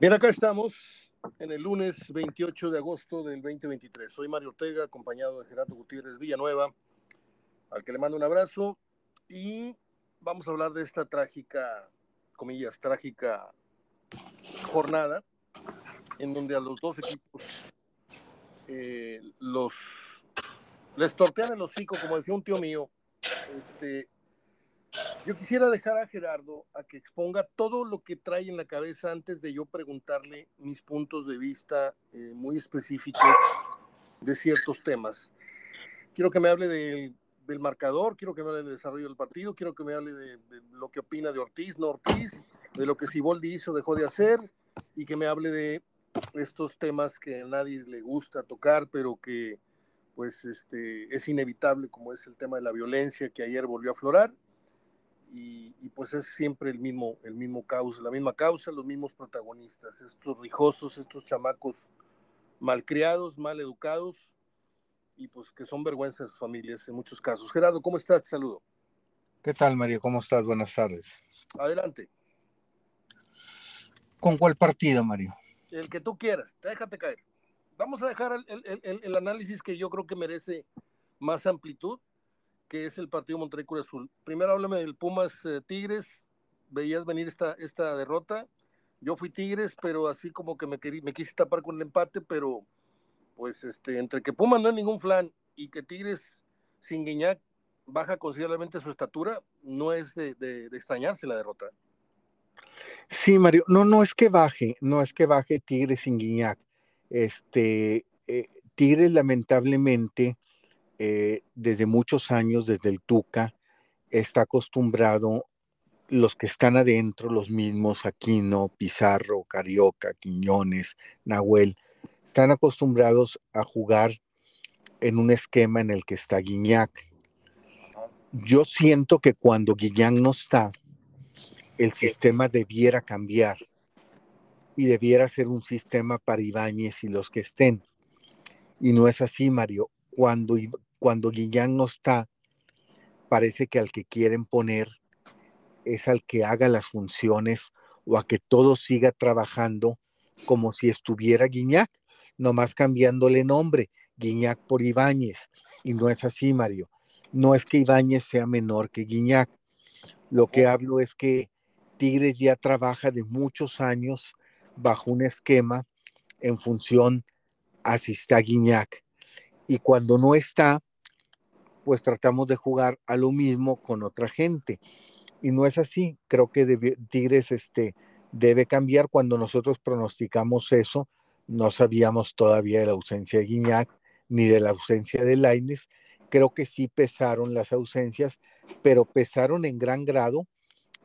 Bien, acá estamos en el lunes 28 de agosto del 2023. Soy Mario Ortega, acompañado de Gerardo Gutiérrez Villanueva, al que le mando un abrazo y vamos a hablar de esta trágica, comillas, trágica jornada en donde a los dos equipos eh, los les tortean el hocico, como decía un tío mío. Este, yo quisiera dejar a Gerardo a que exponga todo lo que trae en la cabeza antes de yo preguntarle mis puntos de vista eh, muy específicos de ciertos temas. Quiero que me hable del, del, marcador, quiero que me hable del desarrollo del partido, quiero que me hable de, de, lo que opina de Ortiz, no Ortiz, de lo que Siboldi hizo, dejó de hacer, y que me hable de estos temas que a nadie le gusta tocar, pero que pues este, es inevitable, como es el tema de la violencia que ayer volvió a aflorar y, y, pues es siempre el mismo, el mismo causa, la misma causa, los mismos protagonistas, estos rijosos, estos chamacos malcriados, mal educados y pues que son vergüenza de sus familias en muchos casos. Gerardo, ¿cómo estás? Te saludo. ¿Qué tal, Mario? ¿Cómo estás? Buenas tardes. Adelante. ¿Con cuál partido, Mario? El que tú quieras, déjate caer. Vamos a dejar el, el, el, el análisis que yo creo que merece más amplitud que es el partido Monterrey Cruz Azul. Primero háblame del Pumas eh, Tigres, veías venir esta, esta derrota. Yo fui Tigres, pero así como que me, querí, me quise tapar con el empate, pero pues este, entre que Pumas no es ningún flan y que Tigres sin Guiñac baja considerablemente su estatura, no es de, de, de, extrañarse la derrota. Sí, Mario, no, no es que baje, no es que baje Tigres sin Guiñac. Este, eh, Tigres lamentablemente eh, desde muchos años, desde el Tuca, está acostumbrado, los que están adentro, los mismos, Aquino, Pizarro, Carioca, Quiñones, Nahuel, están acostumbrados a jugar en un esquema en el que está Guiñac. Yo siento que cuando Guiñac no está, el sistema debiera cambiar y debiera ser un sistema para Ibáñez y los que estén. Y no es así, Mario. Cuando, cuando Guillán no está, parece que al que quieren poner es al que haga las funciones o a que todo siga trabajando como si estuviera Guiñac, nomás cambiándole nombre, Guiñac por Ibáñez. Y no es así, Mario. No es que Ibáñez sea menor que Guiñac. Lo que hablo es que Tigres ya trabaja de muchos años bajo un esquema en función a si está Guiñac. Y cuando no está, pues tratamos de jugar a lo mismo con otra gente. Y no es así. Creo que debe, Tigres este, debe cambiar. Cuando nosotros pronosticamos eso, no sabíamos todavía de la ausencia de Guiñac ni de la ausencia de Laines. Creo que sí pesaron las ausencias, pero pesaron en gran grado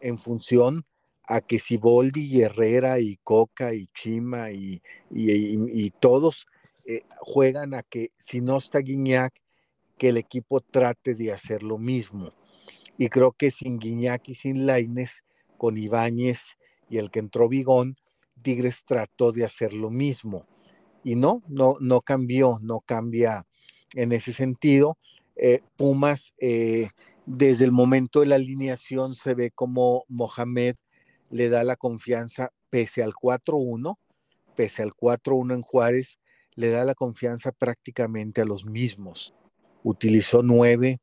en función a que Siboldi y Herrera y Coca y Chima y, y, y, todos eh, juegan a que si no está Guiñac, que el equipo trate de hacer lo mismo. Y creo que sin Guiñac y sin Laines, con Ibáñez y el que entró Vigón, Tigres trató de hacer lo mismo. Y no, no, no cambió, no cambia en ese sentido. Eh, Pumas, eh, desde el momento de la alineación, se ve como Mohamed le da la confianza, pese al 4-1, pese al 4-1 en Juárez, le da la confianza prácticamente a los mismos utilizó nueve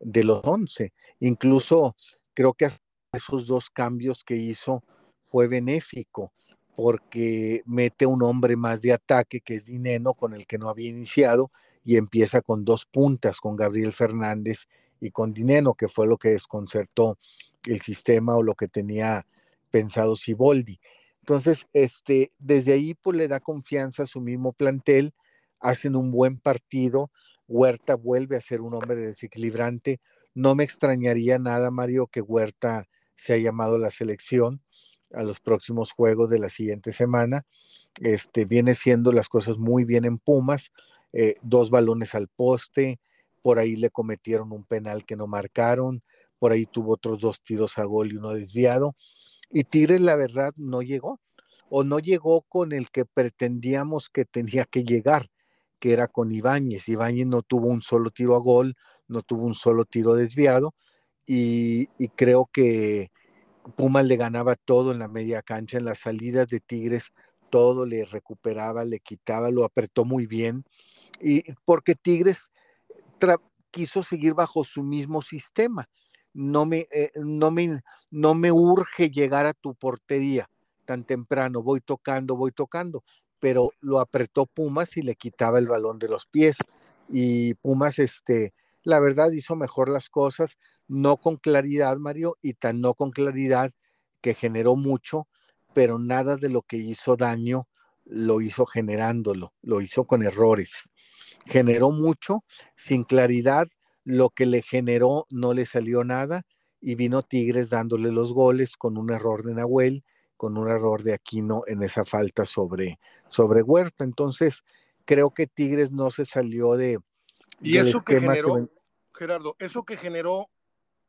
de los once. Incluso creo que esos dos cambios que hizo fue benéfico porque mete un hombre más de ataque que es Dineno con el que no había iniciado y empieza con dos puntas con Gabriel Fernández y con Dineno que fue lo que desconcertó el sistema o lo que tenía pensado Siboldi. Entonces, este, desde ahí pues le da confianza a su mismo plantel, hacen un buen partido, Huerta vuelve a ser un hombre desequilibrante. No me extrañaría nada, Mario, que Huerta se haya llamado a la selección a los próximos juegos de la siguiente semana. Este, viene siendo las cosas muy bien en Pumas, eh, dos balones al poste, por ahí le cometieron un penal que no marcaron, por ahí tuvo otros dos tiros a gol y uno desviado. Y Tigres, la verdad, no llegó, o no llegó con el que pretendíamos que tenía que llegar que era con Ibáñez. Ibáñez no tuvo un solo tiro a gol, no tuvo un solo tiro desviado y, creo que Pumas le ganaba todo en la media cancha, en las salidas de Tigres todo, le recuperaba, le quitaba, lo apretó muy bien. Y porque Tigres quiso seguir bajo su mismo sistema. No me, eh, no, me, no me urge llegar a tu portería tan temprano, voy tocando, voy tocando, pero lo apretó Pumas y le quitaba el balón de los pies. Y Pumas, este, la verdad, hizo mejor las cosas, no con claridad, Mario, y tan no con claridad que generó mucho, pero nada de lo que hizo daño lo hizo generándolo, lo hizo con errores. Generó mucho, sin claridad, lo que le generó no le salió nada y vino Tigres dándole los goles con un error de Nahuel, con un error de Aquino en esa falta sobre, sobre Huerta. Entonces, creo que Tigres no se salió de... ¿Y eso que generó, Gerardo, eso que generó,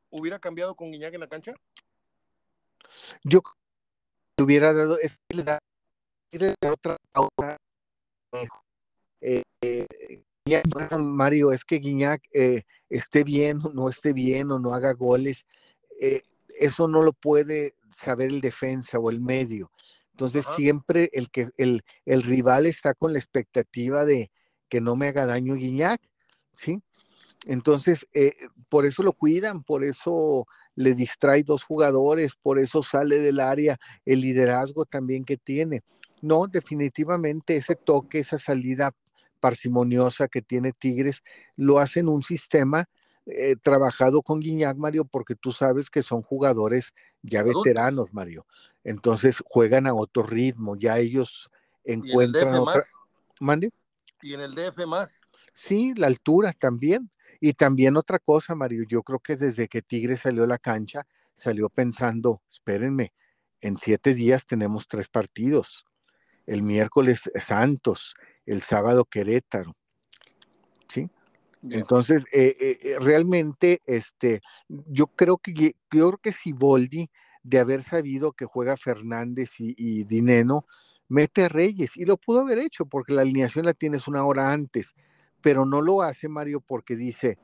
hubiera cambiado con Guiñac en la cancha? Yo hubiera dado, es que le da, otra, eh, eh, Mario, es que Guiñac eh, esté bien o no esté bien o no haga goles, eso no lo puede saber el defensa o el medio. Entonces siempre el que el, el, rival está con la expectativa de que no me haga daño Guiñac, ¿sí? Entonces, por eso lo cuidan, por eso le distrae dos jugadores, por eso sale del área el liderazgo también que tiene. No, definitivamente ese toque, esa salida parsimoniosa que tiene Tigres, lo hacen un sistema eh, trabajado con Guiñac, Mario, porque tú sabes que son jugadores ya veteranos, Mario. Entonces juegan a otro ritmo, ya ellos encuentran. ¿Y en el DF más? ¿Y en el DF más? Sí, la altura también. Y también otra cosa, Mario, yo creo que desde que Tigre salió a la cancha, salió pensando, espérenme, en siete días tenemos tres partidos. El miércoles Santos, el sábado Querétaro. ¿Sí? Entonces, eh, eh, eh, realmente, este, yo creo que yo creo que si Boldi, de haber sabido que juega Fernández y, y Dineno, mete a Reyes, y lo pudo haber hecho, porque la alineación la tienes una hora antes pero no lo hace Mario porque dice,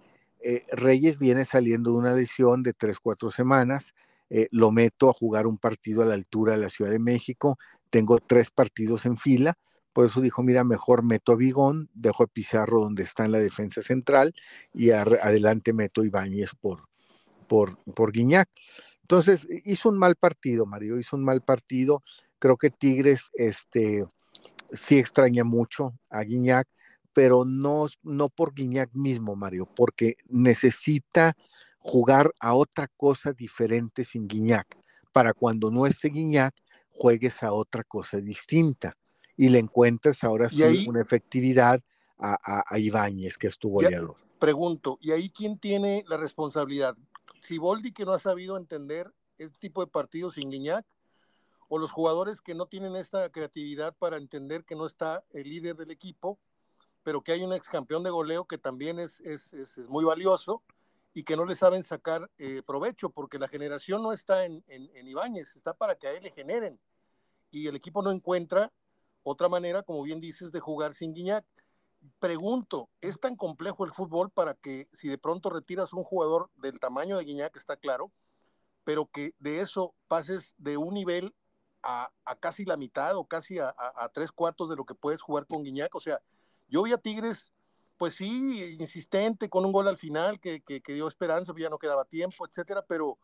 eh, Reyes viene saliendo de una lesión de tres, cuatro semanas, eh, lo meto a jugar un partido a la altura de la Ciudad de México, tengo tres partidos en fila, por eso dijo, mira, mejor meto a Bigón, dejo a Pizarro donde está en la defensa central y adelante meto a Ibáñez por, por, por Guiñac. Entonces, hizo un mal partido, Mario, hizo un mal partido. Creo que Tigres este, sí extraña mucho a Guiñac pero no, no por Guiñac mismo, Mario, porque necesita jugar a otra cosa diferente sin Guiñac, para cuando no esté Guiñac, juegues a otra cosa distinta y le encuentres ahora sí una efectividad a, a, Ibáñez, que estuvo goleador. Pregunto, ¿y ahí quién tiene la responsabilidad? Si Boldi que no ha sabido entender este tipo de partidos sin Guiñac, o los jugadores que no tienen esta creatividad para entender que no está el líder del equipo, pero que hay un ex campeón de goleo que también es, es, es, muy valioso y que no le saben sacar eh, provecho, porque la generación no está en, en, Ibáñez, está para que a él le generen. Y el equipo no encuentra otra manera, como bien dices, de jugar sin Guiñac. Pregunto, ¿es tan complejo el fútbol para que si de pronto retiras un jugador del tamaño de Guiñac, está claro, pero que de eso pases de un nivel a, casi la mitad o casi a, tres cuartos de lo que puedes jugar con Guiñac? O sea, yo vi a Tigres, pues sí, insistente, con un gol al final que, que, dio esperanza, ya no quedaba tiempo, etcétera, pero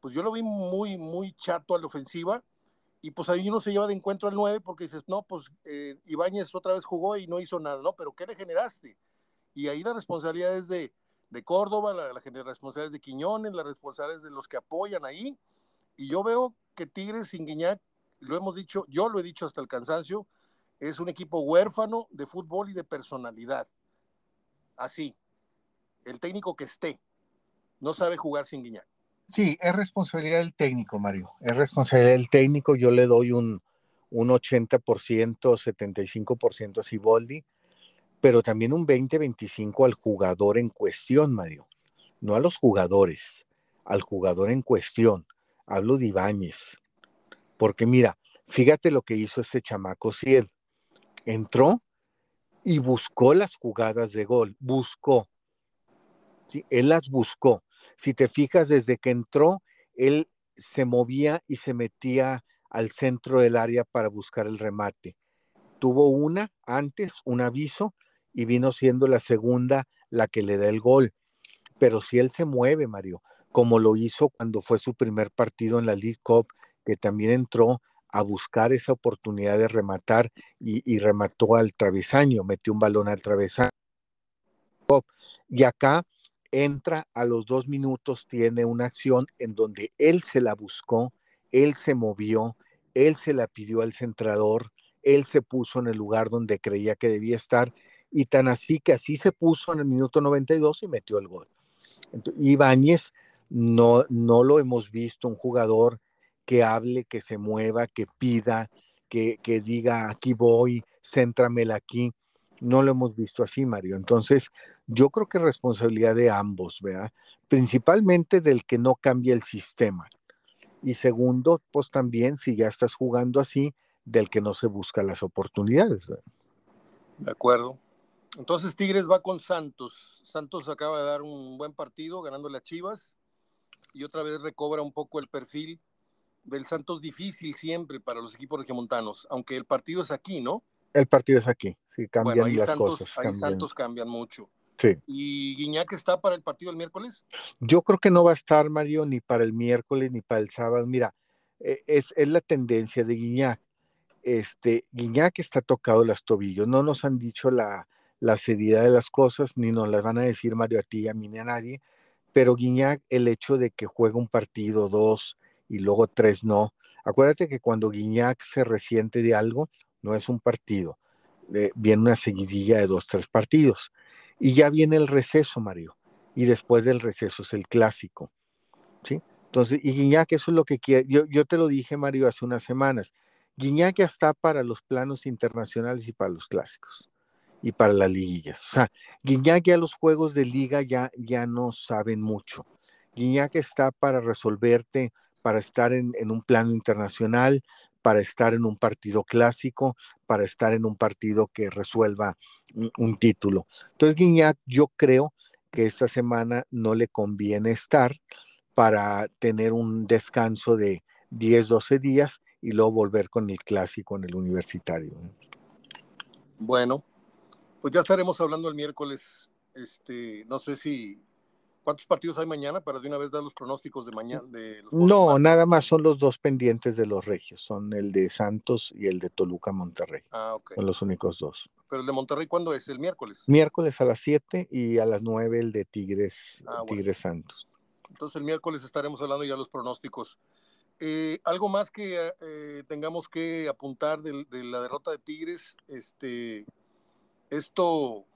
pues yo lo vi muy, muy chato a la ofensiva. Y pues ahí uno se lleva de encuentro al 9 porque dices, no, pues eh, Ibáñez otra vez jugó y no hizo nada, ¿no? Pero ¿qué le generaste? Y ahí la responsabilidad es de, de Córdoba, la, la, la responsabilidad es de Quiñones, la responsabilidad es de los que apoyan ahí. Y yo veo que Tigres sin Guiñac, lo hemos dicho, yo lo he dicho hasta el cansancio, es un equipo huérfano de fútbol y de personalidad. Así, el técnico que esté no sabe jugar sin Guiñac. Sí, es responsabilidad del técnico, Mario. Es responsabilidad del técnico. Yo le doy un, un 80%, 75% a Siboldi, pero también un 20-25% al jugador en cuestión, Mario. No a los jugadores, al jugador en cuestión. Hablo de Ibáñez. Porque mira, fíjate lo que hizo este chamaco Ciel entró y buscó las jugadas de gol, buscó. ¿sí? Él las buscó. Si te fijas, desde que entró, él se movía y se metía al centro del área para buscar el remate. Tuvo una antes, un aviso, y vino siendo la segunda la que le da el gol. Pero si él se mueve, Mario, como lo hizo cuando fue su primer partido en la League Cup, que también entró a buscar esa oportunidad de rematar y, remató al travesaño, metió un balón al travesaño. Y acá entra a los dos minutos, tiene una acción en donde él se la buscó, él se movió, él se la pidió al centrador, él se puso en el lugar donde creía que debía estar y tan así que así se puso en el minuto 92 y metió el gol. Ibáñez no, no lo hemos visto un jugador que hable, que se mueva, que pida, que, que diga aquí voy, céntramela aquí. No lo hemos visto así, Mario. Entonces, yo creo que es responsabilidad de ambos, ¿verdad? Principalmente del que no cambia el sistema. Y segundo, pues también, si ya estás jugando así, del que no se busca las oportunidades. ¿verdad? De acuerdo. Entonces Tigres va con Santos. Santos acaba de dar un buen partido ganándole a Chivas y otra vez recobra un poco el perfil del Santos difícil siempre para los equipos regiomontanos, aunque el partido es aquí, ¿no? El partido es aquí, sí, cambian las Santos, cosas. Ahí Santos cambian mucho. Sí. ¿Y Guiñac está para el partido el miércoles? Yo creo que no va a estar, Mario, ni para el miércoles ni para el sábado. Mira, e, es, es la tendencia de Guiñac. Este, Guiñac está tocado las tobillos. No nos han dicho la, la seriedad de las cosas, ni nos las van a decir Mario a ti, a mí, ni a nadie. Pero Guiñac, el hecho de que juega un partido, dos y luego tres no. Acuérdate que cuando Guiñac se resiente de algo, no es un partido, eh, viene una seguidilla de dos, tres partidos. Y ya viene el receso, Mario. Y después del receso es el clásico. ¿sí? Entonces, y Guiñac, eso es lo que quiere. Yo, yo te lo dije, Mario, hace unas semanas. Guiñac ya está para los planos internacionales y para los clásicos y para las liguillas. O sea, Guiñac ya los juegos de liga ya, ya no saben mucho. Guiñac está para resolverte, para estar en, un plano internacional, para estar en un partido clásico, para estar en un partido que resuelva un, título. Entonces, Guiñac, yo creo que esta semana no le conviene estar para tener un descanso de 10, 12 días y luego volver con el clásico en el universitario. Bueno, pues ya estaremos hablando el miércoles. Este, no sé si ¿Cuántos partidos hay mañana para de una vez dar los pronósticos de mañana? De no, nada más son los dos pendientes de los regios, son el de Santos y el de Toluca Monterrey. Ah, ok. Son los únicos dos. Pero el de Monterrey, ¿cuándo es? ¿El miércoles? Miércoles a las 7 y a las 9 el de Tigres, ah, Tigres Santos. Entonces el miércoles estaremos hablando ya de los pronósticos. Eh, algo más que eh, tengamos que apuntar de, de, la derrota de Tigres, este, esto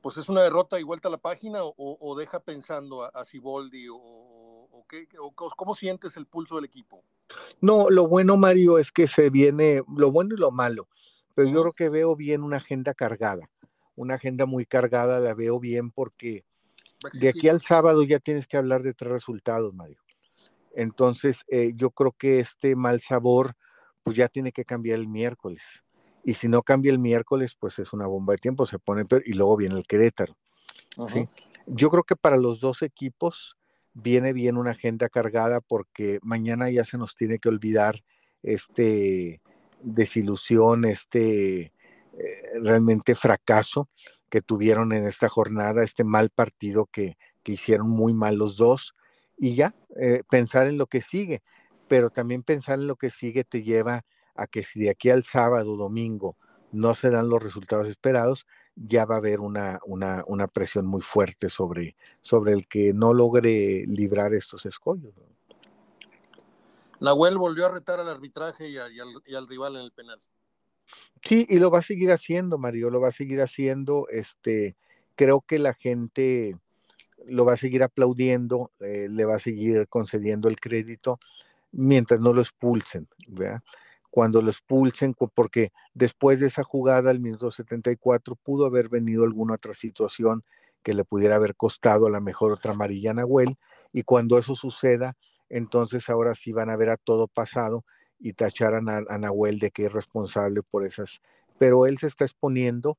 pues es una derrota y vuelta a la página o, deja pensando a, Ciboldi o, qué, cómo sientes el pulso del equipo? No, lo bueno, Mario, es que se viene lo bueno y lo malo, pero yo creo que veo bien una agenda cargada, una agenda muy cargada, la veo bien porque de aquí al sábado ya tienes que hablar de tres resultados, Mario. Entonces, eh, yo creo que este mal sabor, pues ya tiene que cambiar el miércoles y si no cambia el miércoles, pues es una bomba de tiempo, se pone peor y luego viene el Querétaro. ¿sí? Yo creo que para los dos equipos viene bien una agenda cargada porque mañana ya se nos tiene que olvidar este desilusión, este eh, realmente fracaso que tuvieron en esta jornada, este mal partido que, que hicieron muy mal los dos, y ya eh, pensar en lo que sigue, pero también pensar en lo que sigue te lleva a que si de aquí al sábado, domingo, no se dan los resultados esperados, ya va a haber una, una, una presión muy fuerte sobre, sobre el que no logre librar estos escollos. Nahuel volvió a retar al arbitraje y, al, y, al, rival en el penal. Sí, y lo va a seguir haciendo, Mario, lo va a seguir haciendo. Este, creo que la gente lo va a seguir aplaudiendo, eh, le va a seguir concediendo el crédito mientras no lo expulsen, ¿verdad? Cuando lo expulsen, porque después de esa jugada, al minuto 74, pudo haber venido alguna otra situación que le pudiera haber costado a la mejor otra amarilla a Nahuel, y cuando eso suceda, entonces ahora sí van a ver a todo pasado y tacharán a, Nahuel de que es responsable por esas, pero él se está exponiendo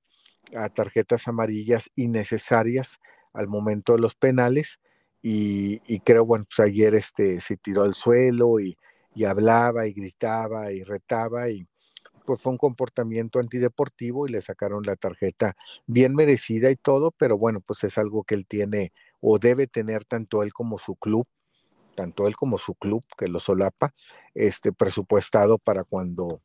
a tarjetas amarillas innecesarias al momento de los penales y, creo, bueno, pues ayer este, se tiró al suelo y, y hablaba y gritaba y retaba y pues fue un comportamiento antideportivo y le sacaron la tarjeta bien merecida y todo, pero bueno, pues es algo que él tiene o debe tener tanto él como su club, tanto él como su club, que lo solapa, este presupuestado para cuando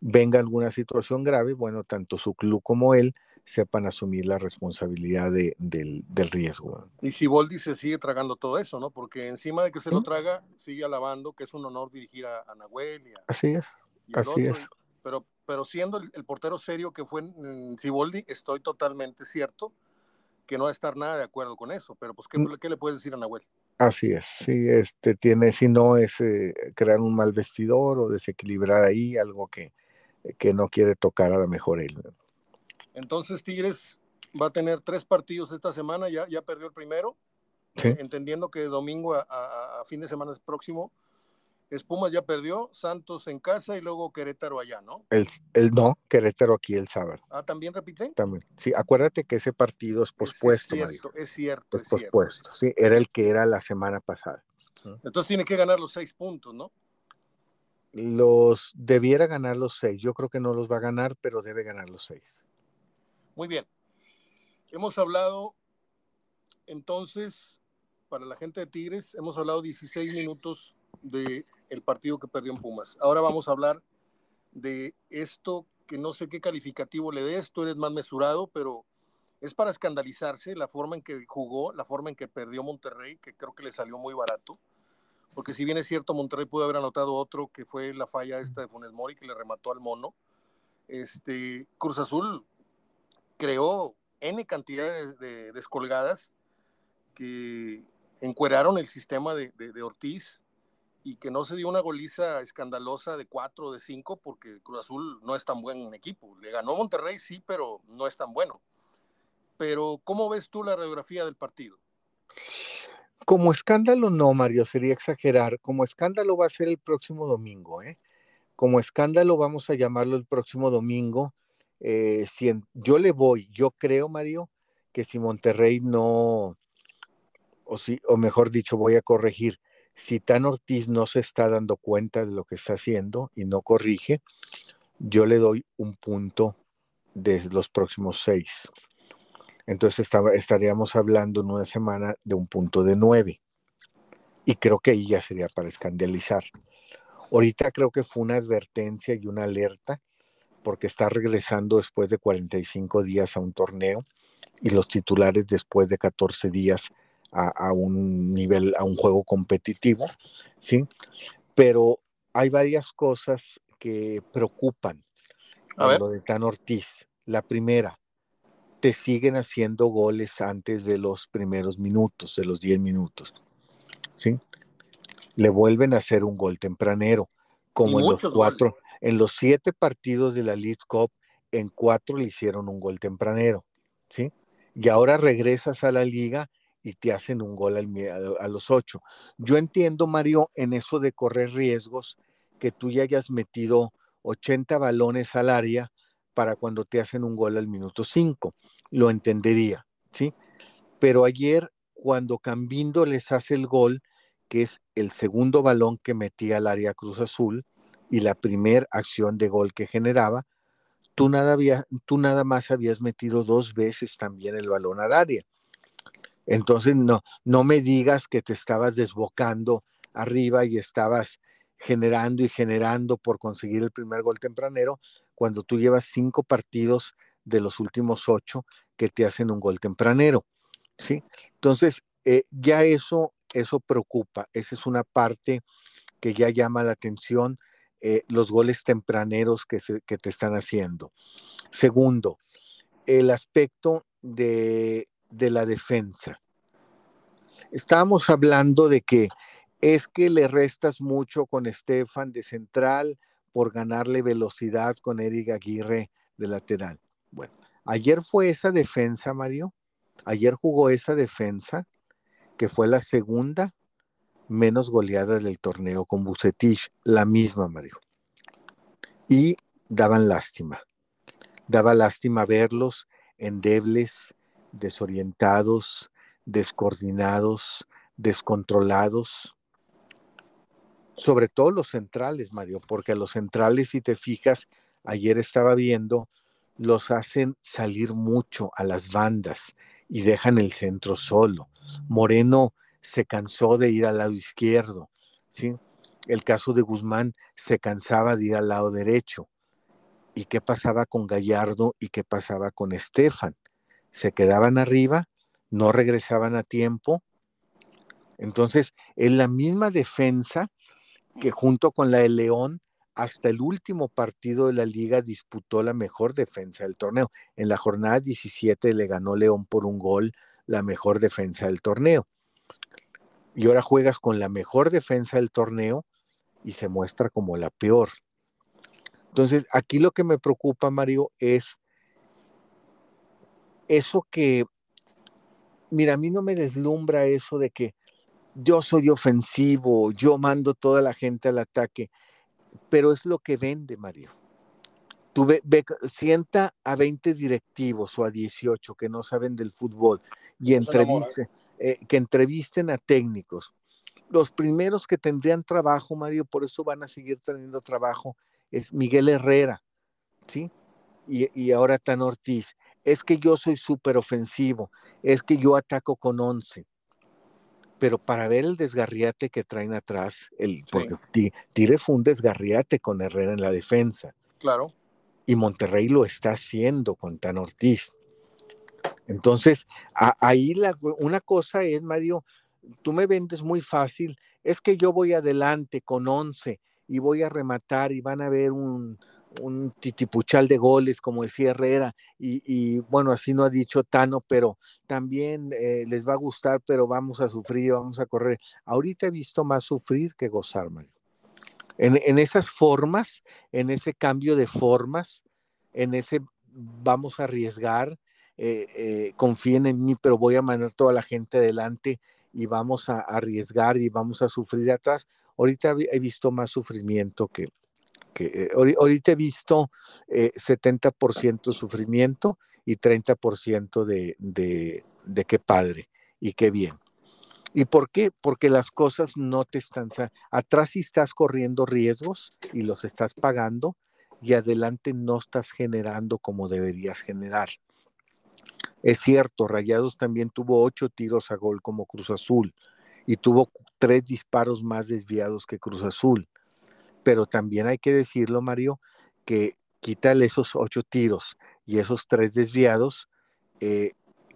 venga alguna situación grave, bueno, tanto su club como él sepan asumir la responsabilidad del, riesgo. Y si Boldi se sigue tragando todo eso, ¿no? Porque encima de que se lo traga, sigue alabando que es un honor dirigir a, Nahuel y a, Así es, así es. pero, pero siendo el, portero serio que fue en Ciboldi, estoy totalmente cierto que no va a estar nada de acuerdo con eso. Pero pues, ¿qué, mm. ¿qué le puedes decir a Nahuel? Así es, sí, este tiene, si no es eh, crear un mal vestidor o desequilibrar ahí algo que, que no quiere tocar a lo mejor él. Entonces Tigres va a tener tres partidos esta semana, ya, ya perdió el primero, entendiendo que domingo a, fin de semana próximo, Espumas ya perdió, Santos en casa y luego Querétaro allá, ¿no? El, el no, Querétaro aquí el sábado. Ah, ¿también repite? También, sí, acuérdate que ese partido es pospuesto, Es cierto, es cierto. Es, pospuesto, sí, era el que era la semana pasada. Entonces tiene que ganar los seis puntos, ¿no? Los debiera ganar los seis. Yo creo que no los va a ganar, pero debe ganar los seis. Muy bien. Hemos hablado entonces, para la gente de Tigres, hemos hablado 16 minutos del el partido que perdió en Pumas. Ahora vamos a hablar de esto que no sé qué calificativo le des, tú eres más mesurado, pero es para escandalizarse la forma en que jugó, la forma en que perdió Monterrey, que creo que le salió muy barato, porque si bien es cierto, Monterrey pudo haber anotado otro que fue la falla esta de Funes Mori que le remató al mono. Este, Cruz Azul creó N cantidad de, descolgadas que encueraron el sistema de, Ortiz y que no se dio una goliza escandalosa de cuatro o de cinco porque Cruz Azul no es tan buen equipo. Le ganó Monterrey, sí, pero no es tan bueno. Pero, ¿cómo ves tú la radiografía del partido? Como escándalo no, Mario, sería exagerar. Como escándalo va a ser el próximo domingo, ¿eh? Como escándalo vamos a llamarlo el próximo domingo eh, si yo le voy, yo creo, Mario, que si Monterrey no, o, si, o mejor dicho, voy a corregir, si Tan Ortiz no se está dando cuenta de lo que está haciendo y no corrige, yo le doy un punto de los próximos seis. Entonces estaríamos hablando en una semana de un punto de nueve. Y creo que ahí ya sería para escandalizar. Ahorita creo que fue una advertencia y una alerta porque está regresando después de 45 días a un torneo y los titulares después de 14 días a, un nivel, a un juego competitivo, ¿sí? Pero hay varias cosas que preocupan a lo de Tan Ortiz. La primera, te siguen haciendo goles antes de los primeros minutos, de los 10 minutos, ¿sí? Le vuelven a hacer un gol tempranero, como en los cuatro, en los siete partidos de la League Cup, en cuatro le hicieron un gol tempranero, ¿sí? Y ahora regresas a la liga y te hacen un gol a los ocho. Yo entiendo, Mario, en eso de correr riesgos, que tú ya hayas metido 80 balones al área para cuando te hacen un gol al minuto cinco. Lo entendería, ¿sí? Pero ayer, cuando Cambindo les hace el gol, que es el segundo balón que metía al área Cruz Azul, y la primera acción de gol que generaba, tú nada, había, tú nada más habías metido dos veces también el balón al área. Entonces, no, no me digas que te estabas desbocando arriba y estabas generando y generando por conseguir el primer gol tempranero, cuando tú llevas cinco partidos de los últimos ocho que te hacen un gol tempranero. ¿sí? Entonces, eh, ya eso, eso preocupa. Esa es una parte que ya llama la atención eh, los goles tempraneros que, que te están haciendo. Segundo, el aspecto de, de la defensa. Estábamos hablando de que es que le restas mucho con Estefan de central por ganarle velocidad con Eric Aguirre de lateral. Bueno, ayer fue esa defensa, Mario. Ayer jugó esa defensa, que fue la segunda menos goleadas del torneo con Bucetich, la misma, Mario. Y daban lástima. Daba lástima verlos endebles, desorientados, descoordinados, descontrolados. sobre todo los centrales, Mario, porque a los centrales, si te fijas, ayer estaba viendo, los hacen salir mucho a las bandas y dejan el centro solo. Moreno se cansó de ir al lado izquierdo, ¿sí? El caso de Guzmán se cansaba de ir al lado derecho. ¿Y qué pasaba con Gallardo y qué pasaba con Estefan? Se quedaban arriba, no regresaban a tiempo. Entonces, en la misma defensa que junto con la de León, hasta el último partido de la liga disputó la mejor defensa del torneo. En la jornada 17 le ganó León por un gol la mejor defensa del torneo. Y ahora juegas con la mejor defensa del torneo y se muestra como la peor. Entonces, aquí lo que me preocupa, Mario, es eso que, mira, a mí no me deslumbra eso de que yo soy ofensivo, yo mando toda la gente al ataque, pero es lo que vende, Mario. Tú ve, sienta a 20 directivos o a 18 que no saben del fútbol y entreviste, eh, que entrevisten a técnicos. Los primeros que tendrían trabajo, Mario, por eso van a seguir teniendo trabajo, es Miguel Herrera, ¿sí? Y, y ahora Tan Ortiz. Es que yo soy súper ofensivo, es que yo ataco con 11 pero para ver el desgarriate que traen atrás, el, porque Tire fue un desgarriate con Herrera en la defensa. Claro. Y Monterrey lo está haciendo con Tan Ortiz. Entonces, ahí la, una cosa es, Mario, tú me vendes muy fácil, es que yo voy adelante con 11 y voy a rematar y van a ver un, un titipuchal de goles, como decía Herrera, y, bueno, así no ha dicho Tano, pero también eh, les va a gustar, pero vamos a sufrir, vamos a correr. Ahorita he visto más sufrir que gozar, Mario. En, esas formas, en ese cambio de formas, en ese vamos a arriesgar, eh, eh, confíen en mí, pero voy a mandar toda la gente adelante y vamos a arriesgar y vamos a sufrir atrás. Ahorita he visto más sufrimiento que, que eh, ahorita he visto 70% eh, sufrimiento y 30% de, de, de qué padre y qué bien. ¿Y por qué? Porque las cosas no te están... Atrás sí estás corriendo riesgos y los estás pagando y adelante no estás generando como deberías generar. Es cierto, Rayados también tuvo ocho tiros a gol como Cruz Azul y tuvo tres disparos más desviados que Cruz Azul pero también hay que decirlo, Mario, que quítale esos ocho tiros y esos tres desviados,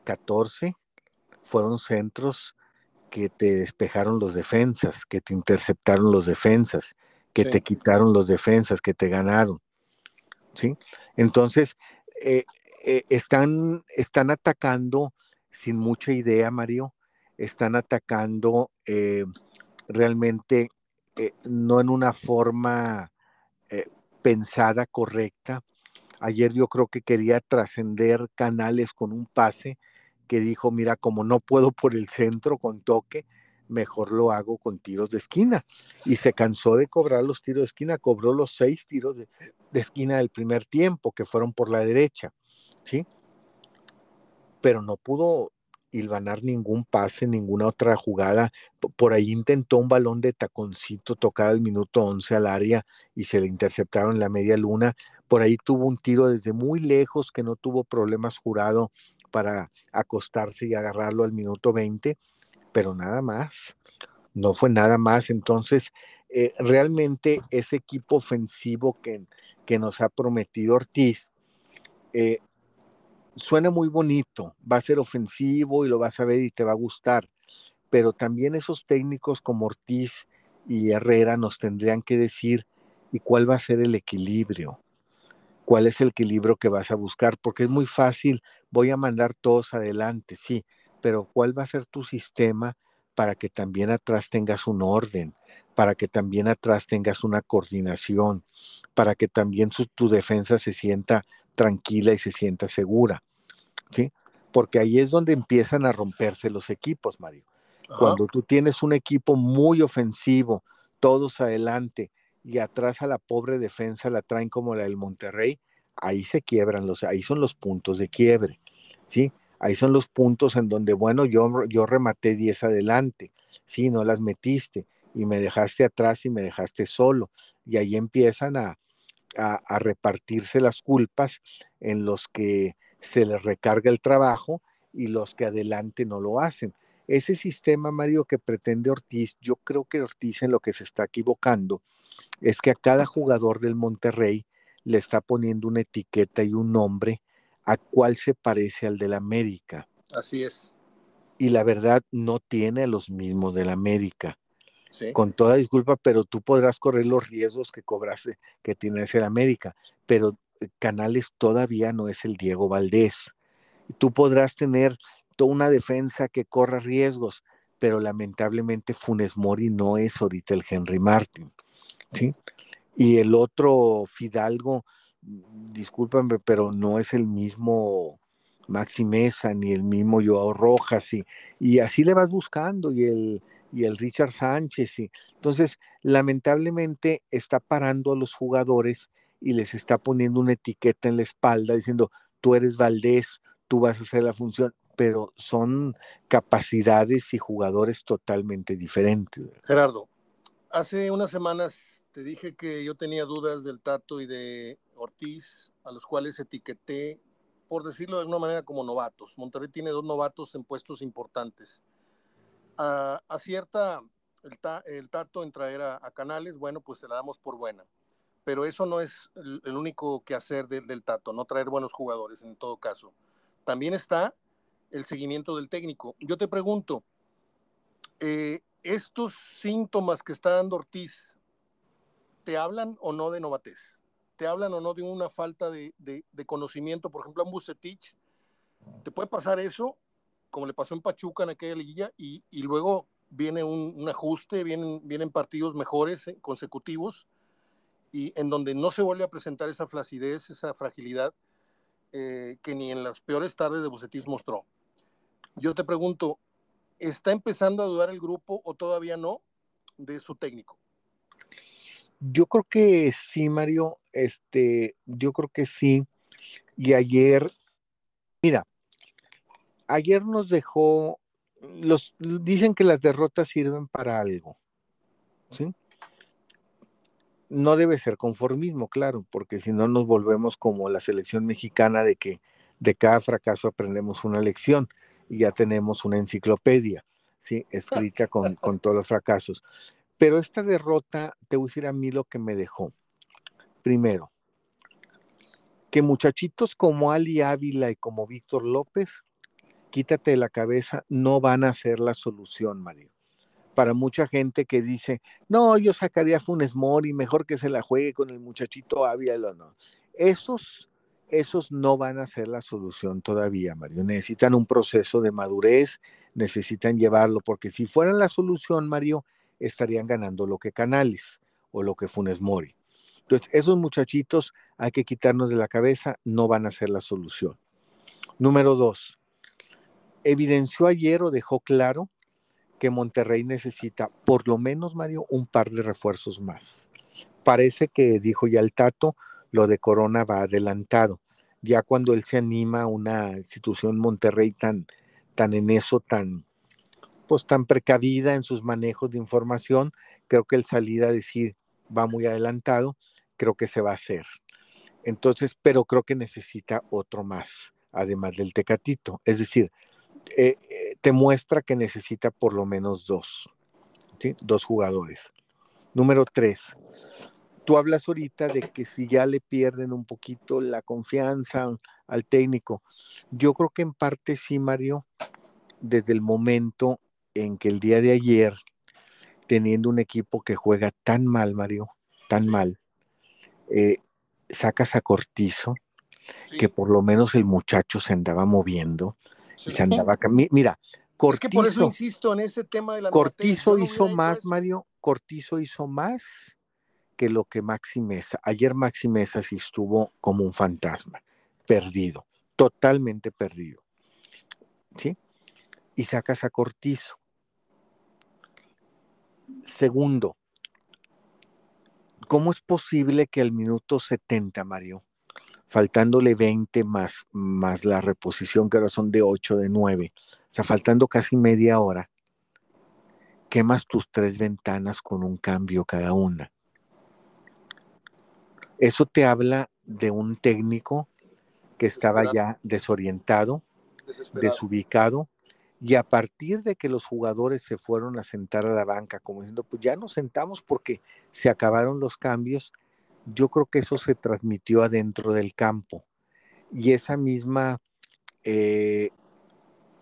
14 eh, fueron centros que te despejaron los defensas, que te interceptaron los defensas, que te quitaron los defensas, que te ganaron. ¿Sí? Entonces, eh, eh, están, están atacando sin mucha idea, Mario, están atacando realmente eh, no en una forma eh, pensada, correcta. Ayer yo creo que quería trascender canales con un pase que dijo, mira, como no puedo por el centro con toque, mejor lo hago con tiros de esquina. Y se cansó de cobrar los tiros de esquina, cobró los seis tiros de esquina del primer tiempo, que fueron por la derecha, ¿sí? Pero no pudo ganar ningún pase, ninguna otra jugada. Por ahí intentó un balón de taconcito tocar al minuto 11 al área y se le interceptaron la media luna. Por ahí tuvo un tiro desde muy lejos que no tuvo problemas jurado para acostarse y agarrarlo al minuto 20, pero nada más. No fue nada más. Entonces, eh, realmente ese equipo ofensivo que, que nos ha prometido Ortiz, eh, suena muy bonito, va a ser ofensivo y lo vas a ver y te va a gustar, pero también esos técnicos como Ortiz y Herrera nos tendrían que decir, ¿y cuál va a ser el equilibrio? ¿Cuál es el equilibrio que vas a buscar? Porque es muy fácil, voy a mandar todos adelante, sí, pero ¿cuál va a ser tu sistema para que también atrás tengas un orden, para que también atrás tengas una coordinación, para que también tu defensa se sienta tranquila y se sienta segura, ¿sí? Porque ahí es donde empiezan a romperse los equipos, Mario. Cuando tú tienes un equipo muy ofensivo, todos adelante, y atrás a la pobre defensa la traen como la del Monterrey, ahí se quiebran los, ahí son los puntos de quiebre, ¿sí? Ahí son los puntos en donde, bueno, yo, yo rematé 10 adelante, sí, no las metiste, y me dejaste atrás y me dejaste solo. Y ahí empiezan a, a, repartirse las culpas en los que se les recarga el trabajo y los que adelante no lo hacen. Ese sistema, Mario, que pretende Ortiz, yo creo que Ortiz en lo que se está equivocando es que a cada jugador del Monterrey le está poniendo una etiqueta y un nombre a cuál se parece al del América. Así es. Y la verdad no tiene a los mismos del América. Con toda disculpa, pero tú podrás correr los riesgos que cobraste, que tiene el América, pero eh, Canales todavía no es el Diego Valdés. Tú podrás tener toda una defensa que corra riesgos, pero lamentablemente Funes Mori no es ahorita el Henry Martin. ¿sí? Y el otro Fidalgo, discúlpame, pero no es el mismo Maxi Mesa ni el mismo Joao Rojas, y así le vas buscando, y el, y el Richard Sánchez. Y, entonces, lamentablemente está parando a los jugadores y les está poniendo una etiqueta en la espalda diciendo, tú eres Valdés, tú vas a hacer la función, pero son capacidades y jugadores totalmente diferentes. Gerardo, hace unas semanas te dije que yo tenía dudas del Tato y de Ortiz, a los cuales etiqueté, por decirlo de alguna manera, como novatos. Monterrey tiene dos novatos en puestos importantes acierta el, Tato en traer a, Canales, bueno, pues se la damos por buena. Pero eso no es el, único que hacer del Tato, no traer buenos jugadores en todo caso. También está el seguimiento del técnico. Yo te pregunto, eh, estos síntomas que está dando Ortiz, ¿te hablan o no de novatez? ¿Te hablan o no de una falta de, conocimiento? Por ejemplo, a Bucetich, ¿te puede pasar eso como le pasó en Pachuca en aquella liguilla, y, luego viene un, ajuste, vienen, vienen partidos mejores eh, consecutivos, y en donde no se vuelve a presentar esa flacidez, esa fragilidad eh, que ni en las peores tardes de Bucetis mostró. Yo te pregunto, ¿está empezando a dudar el grupo o todavía no de su técnico? Yo creo que sí, Mario. Este, yo creo que sí. Y ayer, mira, ayer nos dejó, los, dicen que las derrotas sirven para algo, ¿sí? No debe ser conformismo, claro, porque si no nos volvemos como la selección mexicana de que de cada fracaso aprendemos una lección y ya tenemos una enciclopedia, ¿sí? Escrita con, con todos los fracasos. Pero esta derrota, te voy a decir a mí lo que me dejó. Primero, que muchachitos como Ali Ávila y como Víctor López quítate de la cabeza, no van a ser la solución, Mario. Para mucha gente que dice, no, yo sacaría a Funes Mori, mejor que se la juegue con el muchachito Ávila, no. Esos, esos no van a ser la solución todavía, Mario. Necesitan un proceso de madurez, necesitan llevarlo, porque si fueran la solución, Mario, estarían ganando lo que Canales o lo que Funes Mori. Entonces, esos muchachitos hay que quitarnos de la cabeza, no van a ser la solución. Número dos, evidenció ayer o dejó claro que Monterrey necesita por lo menos, Mario, un par de refuerzos más. Parece que dijo ya el Tato, lo de Corona va adelantado. Ya cuando él se anima a una institución Monterrey tan, tan en eso, tan, pues tan precavida en sus manejos de información, creo que el salida a decir va muy adelantado, creo que se va a hacer. Entonces, pero creo que necesita otro más, además del Tecatito. Es decir, eh, eh, te muestra que necesita por lo menos dos, dos jugadores. Número tres, tú hablas ahorita de que si ya le pierden un poquito la confianza al técnico, yo creo que en parte sí, Mario, desde el momento en que el día de ayer, teniendo un equipo que juega tan mal, Mario, tan mal, eh, sacas a Cortizo, que por lo menos el muchacho se andaba moviendo, se andaba Mira, Cortizo. Es que por eso insisto en ese tema de la Cortizo hizo más, Mario. Cortizo hizo más que lo que Maxi Mesa. Ayer Maxi Mesa sí estuvo como un fantasma, perdido, totalmente perdido. ¿Sí? Y sacas a Cortizo. Segundo, ¿cómo es posible que al minuto 70, Mario, faltándole 20 más, más la reposición que ahora son de 8, de 9, o sea, faltando casi media hora, quemas tus tres ventanas con un cambio cada una. Eso te habla de un técnico que estaba ya desorientado, desubicado, y a partir de que los jugadores se fueron a sentar a la banca, como diciendo, pues ya nos sentamos porque se acabaron los cambios, yo creo que eso se transmitió adentro del campo. Y esa misma eh,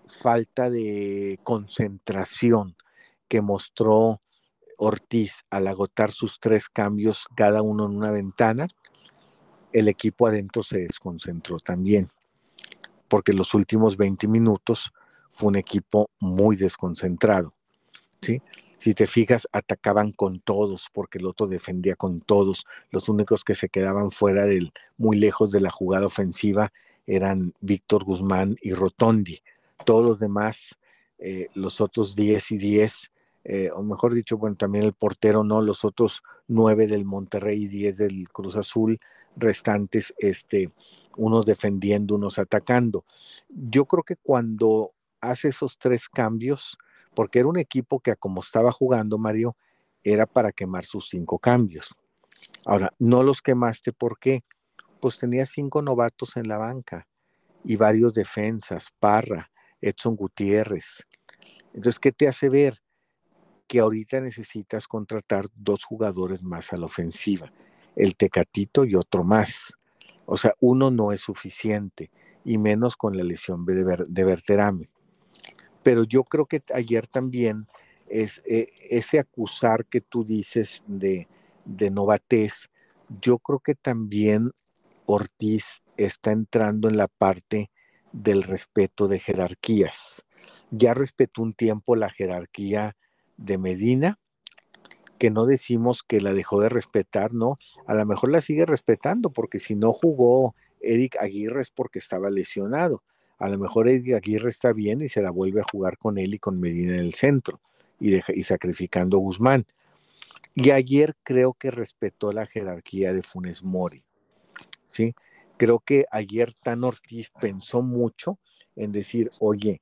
falta de concentración que mostró Ortiz al agotar sus tres cambios, cada uno en una ventana, el equipo adentro se desconcentró también, porque los últimos 20 minutos fue un equipo muy desconcentrado. ¿sí? Si te fijas, atacaban con todos, porque el otro defendía con todos. Los únicos que se quedaban fuera del, muy lejos de la jugada ofensiva eran Víctor Guzmán y Rotondi. Todos los demás, eh, los otros 10 y 10, eh, o mejor dicho, bueno, también el portero, no, los otros 9 del Monterrey y 10 del Cruz Azul restantes, este, unos defendiendo, unos atacando. Yo creo que cuando hace esos tres cambios, porque era un equipo que como estaba jugando Mario, era para quemar sus cinco cambios. Ahora, no los quemaste, ¿por qué? Pues tenía cinco novatos en la banca y varios defensas, Parra, Edson Gutiérrez. Entonces, ¿qué te hace ver? Que ahorita necesitas contratar dos jugadores más a la ofensiva, el Tecatito y otro más. O sea, uno no es suficiente, y menos con la lesión de, Berterame pero yo creo que ayer también es eh, ese acusar que tú dices de, de novatez, yo creo que también Ortiz está entrando en la parte del respeto de jerarquías. Ya respetó un tiempo la jerarquía de Medina, que no decimos que la dejó de respetar, no, a lo mejor la sigue respetando, porque si no jugó Eric Aguirre es porque estaba lesionado, a lo mejor Aguirre está bien y se la vuelve a jugar con él y con Medina en el centro y, y sacrificando a Guzmán. Y ayer creo que respetó la jerarquía de Funes Mori. ¿sí? Creo que ayer Tan Ortiz pensó mucho en decir, oye,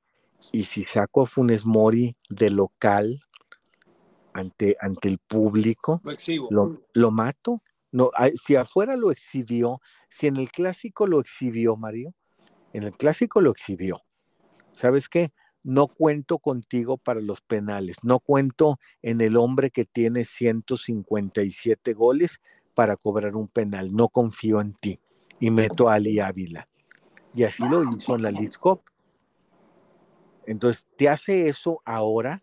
y si saco a Funes Mori de local ante, ante el público, lo, lo mato. No, si afuera lo exhibió, si en el clásico lo exhibió, Mario, en el clásico lo exhibió. ¿Sabes qué? No cuento contigo para los penales, no cuento en el hombre que tiene 157 goles para cobrar un penal, no confío en ti y meto a Ali Ávila. Y así lo hizo en la League Entonces, te hace eso ahora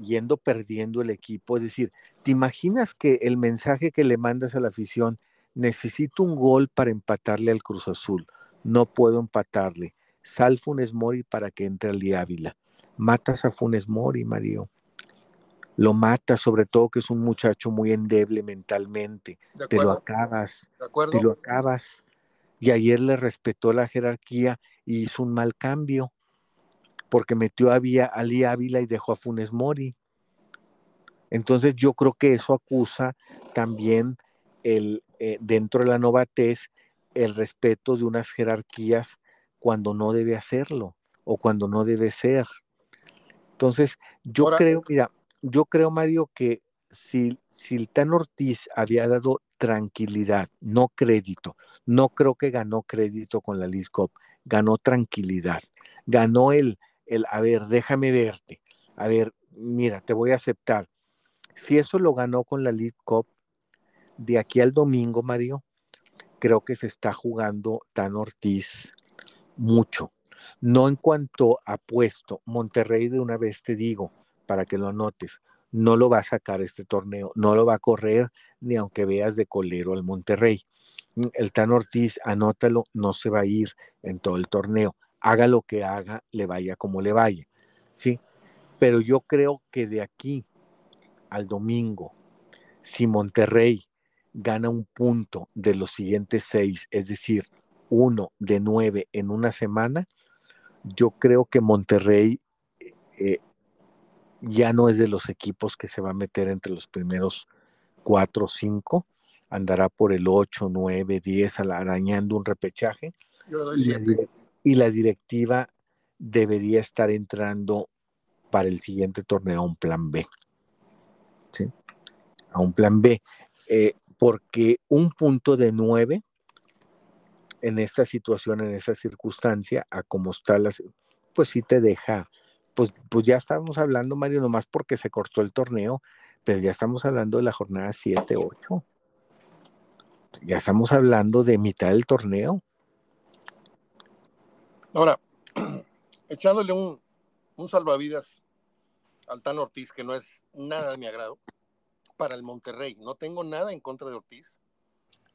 yendo perdiendo el equipo. Es decir, ¿te imaginas que el mensaje que le mandas a la afición, necesito un gol para empatarle al Cruz Azul? No puedo empatarle. Sal Funes Mori para que entre al Ávila. Matas a Funes Mori, Mario. Lo matas, sobre todo que es un muchacho muy endeble mentalmente. Te lo acabas. te lo acabas. Y ayer le respetó la jerarquía y hizo un mal cambio. Porque metió a Ali Ávila y dejó a Funes Mori. Entonces yo creo que eso acusa también el, eh, dentro de la novatez el respeto de unas jerarquías cuando no debe hacerlo o cuando no debe ser. Entonces, yo creo, mira, yo creo, Mario, que si, si el Tan Ortiz había dado tranquilidad, no crédito, no creo que ganó crédito con la LISCOP, ganó tranquilidad, ganó el, el, a ver, déjame verte, a ver, mira, te voy a aceptar. Si eso lo ganó con la LISCOP, de aquí al domingo, Mario, creo que se está jugando Tan Ortiz mucho. No en cuanto a puesto, Monterrey de una vez te digo, para que lo anotes, no lo va a sacar este torneo, no lo va a correr ni aunque veas de colero al Monterrey. Mm, el Tan Ortiz, anótalo, no se va a ir en todo el torneo. Haga lo que haga, le vaya como le vaya. ¿sí? Pero yo creo que de aquí al domingo, si Monterrey gana un punto de los siguientes seis, es decir, uno de nueve en una semana, yo creo que Monterrey eh, ya no es de los equipos que se va a meter entre los primeros cuatro o cinco, andará por el ocho, nueve, diez, arañando un repechaje. y, la, y la directiva debería estar entrando para el siguiente torneo a un plan B. ¿Sí? A un plan B. Eh, porque un punto de nueve en esta situación, en esa circunstancia, a como está la, pues sí te deja, pues, pues ya estamos hablando, Mario, nomás porque se cortó el torneo, pero ya estamos hablando de la jornada 7-8. Ya estamos hablando de mitad del torneo. Ahora, echándole un, un salvavidas al Tan Ortiz, que no es nada de mi agrado, para el Monterrey. No tengo nada en contra de Ortiz.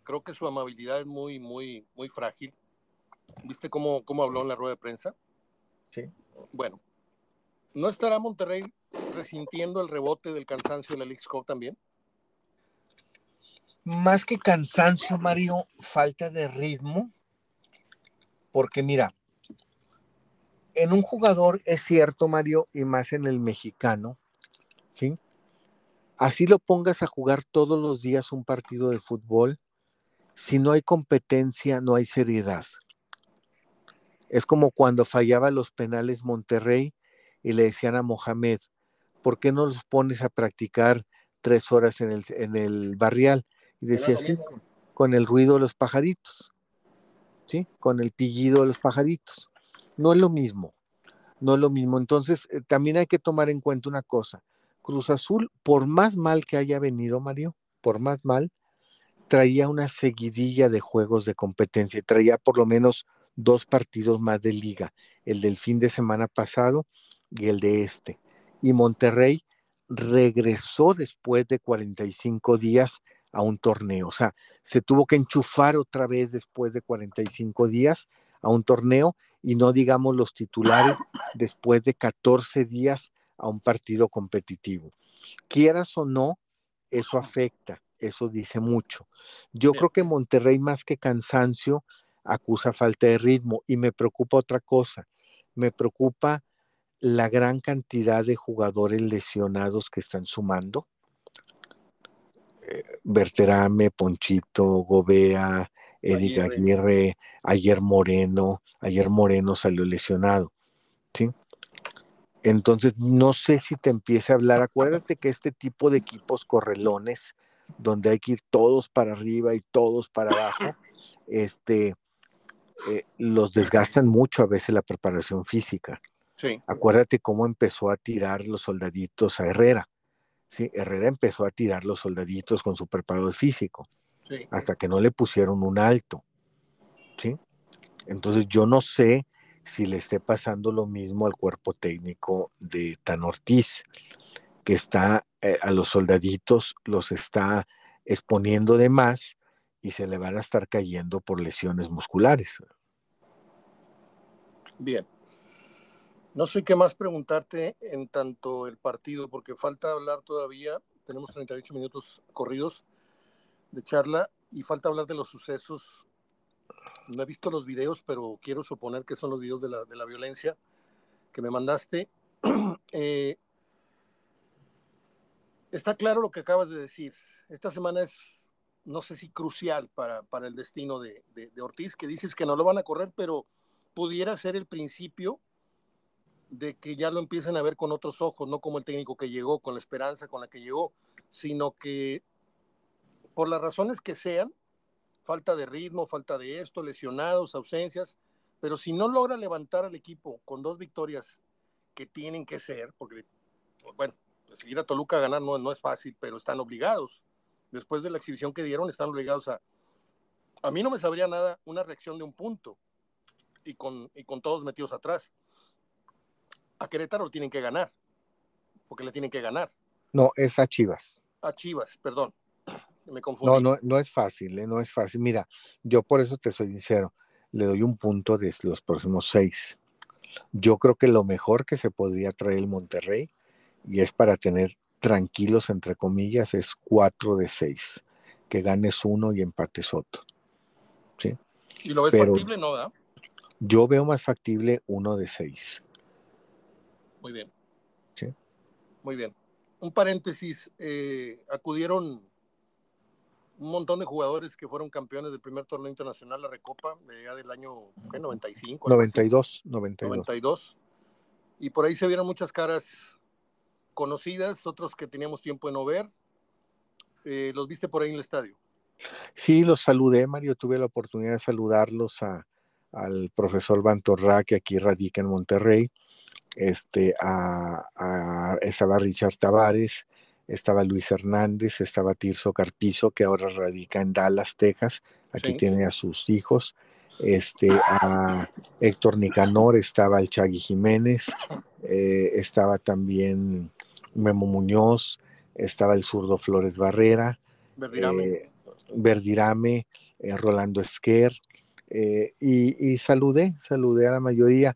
Creo que su amabilidad es muy, muy, muy frágil. ¿Viste cómo, cómo habló en la rueda de prensa? Sí. Bueno, ¿no estará Monterrey resintiendo el rebote del cansancio de la League Cup también? Más que cansancio, Mario, falta de ritmo. Porque mira, en un jugador es cierto, Mario, y más en el mexicano, ¿sí? Así lo pongas a jugar todos los días un partido de fútbol, si no hay competencia, no hay seriedad. Es como cuando fallaba los penales Monterrey y le decían a Mohamed, ¿por qué no los pones a practicar tres horas en el, en el barrial? Y decía, sí, con el ruido de los pajaritos, ¿sí? Con el pillido de los pajaritos. No es lo mismo, no es lo mismo. Entonces, eh, también hay que tomar en cuenta una cosa. Cruz Azul, por más mal que haya venido, Mario, por más mal, traía una seguidilla de juegos de competencia, traía por lo menos dos partidos más de liga, el del fin de semana pasado y el de este. Y Monterrey regresó después de 45 días a un torneo, o sea, se tuvo que enchufar otra vez después de 45 días a un torneo y no digamos los titulares después de 14 días a un partido competitivo. Quieras o no, eso afecta, eso dice mucho. Yo creo que Monterrey más que cansancio acusa falta de ritmo y me preocupa otra cosa, me preocupa la gran cantidad de jugadores lesionados que están sumando. Eh, Berterame, Ponchito, Gobea, Eddie Aguirre, ayer Moreno, ayer Moreno salió lesionado. Entonces, no sé si te empiece a hablar, acuérdate que este tipo de equipos correlones, donde hay que ir todos para arriba y todos para abajo, este, eh, los desgastan mucho a veces la preparación física. Sí. Acuérdate cómo empezó a tirar los soldaditos a Herrera. Sí, Herrera empezó a tirar los soldaditos con su preparador físico hasta que no le pusieron un alto. ¿sí? Entonces yo no sé si le esté pasando lo mismo al cuerpo técnico de Tan Ortiz, que está eh, a los soldaditos, los está exponiendo de más y se le van a estar cayendo por lesiones musculares. Bien. No sé qué más preguntarte en tanto el partido, porque falta hablar todavía. Tenemos 38 minutos corridos de charla y falta hablar de los sucesos. No he visto los videos, pero quiero suponer que son los videos de la, de la violencia que me mandaste. Eh, está claro lo que acabas de decir. Esta semana es, no sé si crucial para, para el destino de, de, de, Ortiz, que dices que no lo van a correr, pero pudiera ser el principio de que ya lo empiecen a ver con otros ojos, no como el técnico que llegó, con la esperanza con la que llegó, sino que por las razones que sean, falta de ritmo, falta de esto, lesionados, ausencias, pero si no logra levantar al equipo con dos victorias que tienen que ser, porque, bueno, seguir a Toluca a ganar no, no es fácil, pero están obligados. Después de la exhibición que dieron, están obligados a... A mí no me sabría nada una reacción de un punto y con, y con todos metidos atrás. A Querétaro tienen que ganar, porque le tienen que ganar. No, es a Chivas. A Chivas, perdón. Me confundí. No, no, no es fácil, ¿eh? no es fácil. Mira, yo por eso te soy sincero, le doy un punto de los próximos seis. Yo creo que lo mejor que se podría traer el Monterrey, y es para tener tranquilos, entre comillas, es cuatro de seis. Que ganes uno y empates otro. ¿Sí? ¿Y lo ves Pero factible, no, da? Yo veo más factible uno de seis. Muy bien. Sí. Muy bien. Un paréntesis, eh, acudieron un montón de jugadores que fueron campeones del primer torneo internacional, la Recopa, de ya del año ¿qué? 95. 92, 92. 92. y por ahí se vieron muchas caras conocidas, otros que teníamos tiempo de no ver. Eh, ¿Los viste por ahí en el estadio? Sí, los saludé, Mario. Tuve la oportunidad de saludarlos a, al profesor Bantorra, que aquí radica en Monterrey. Este, a, estaba Richard Tavares, estaba Luis Hernández, estaba Tirso Carpizo, que ahora radica en Dallas, Texas. Aquí tiene a sus hijos. Este, a Héctor Nicanor, estaba el Chagui Jiménez, eh, estaba también Memo Muñoz, estaba el zurdo Flores Barrera, Verdirame, eh, eh, Rolando Esquer, y, saludé, saludé a la mayoría.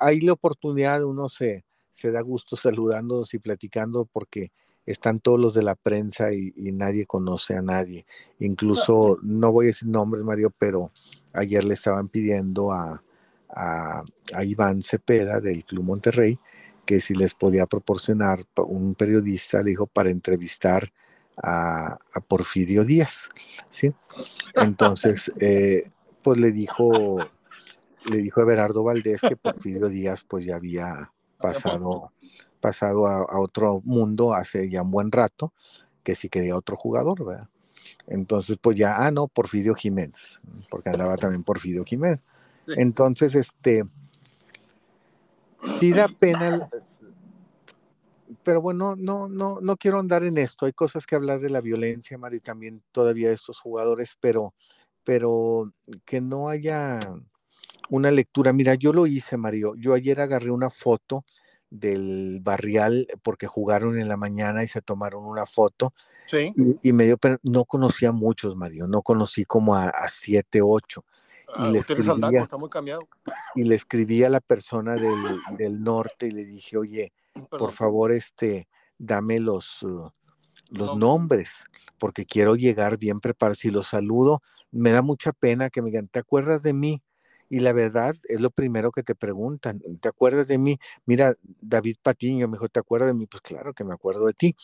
hay la oportunidad, uno se, se da gusto saludándonos y platicando porque están todos los de la prensa y, nadie conoce a nadie. Incluso, no voy a decir nombres, Mario, pero ayer le estaban pidiendo a, a, Iván Cepeda del Club Monterrey que si les podía proporcionar un periodista, le dijo, para entrevistar a, Porfirio Díaz, ¿sí? Entonces, eh, pues le dijo, le dijo a Berardo Valdés que Porfirio Díaz pues ya había pasado pasado a, otro mundo hace ya un buen rato, que si quería otro jugador, ¿verdad? Entonces, pues ya, ah, no, Porfirio Jiménez, porque andaba también Porfirio Jiménez. Entonces, este, sí da pena, pero bueno, no, no, no quiero andar en esto. Hay cosas que hablar de la violencia, Mario, y también todavía de estos jugadores, pero, pero que no haya una lectura. Mira, yo lo hice, Mario. Yo ayer agarré una foto del barrial porque jugaron en la mañana y se tomaron una foto. Sí. Y, me dio, pero no conocía a muchos, Mario, no conocí como a, siete, ocho. y ah, le escribía, está muy cambiado. Y le escribí a la persona del, norte y le dije, oye, por favor, este, dame los, uh, los nombres, porque quiero llegar bien preparado. Si los saludo, me da mucha pena que me digan, ¿te acuerdas de mí? Y la verdad es lo primero que te preguntan. ¿Te acuerdas de mí? Mira, David Patiño me dijo, ¿te acuerdas de mí? Pues claro que me acuerdo de ti.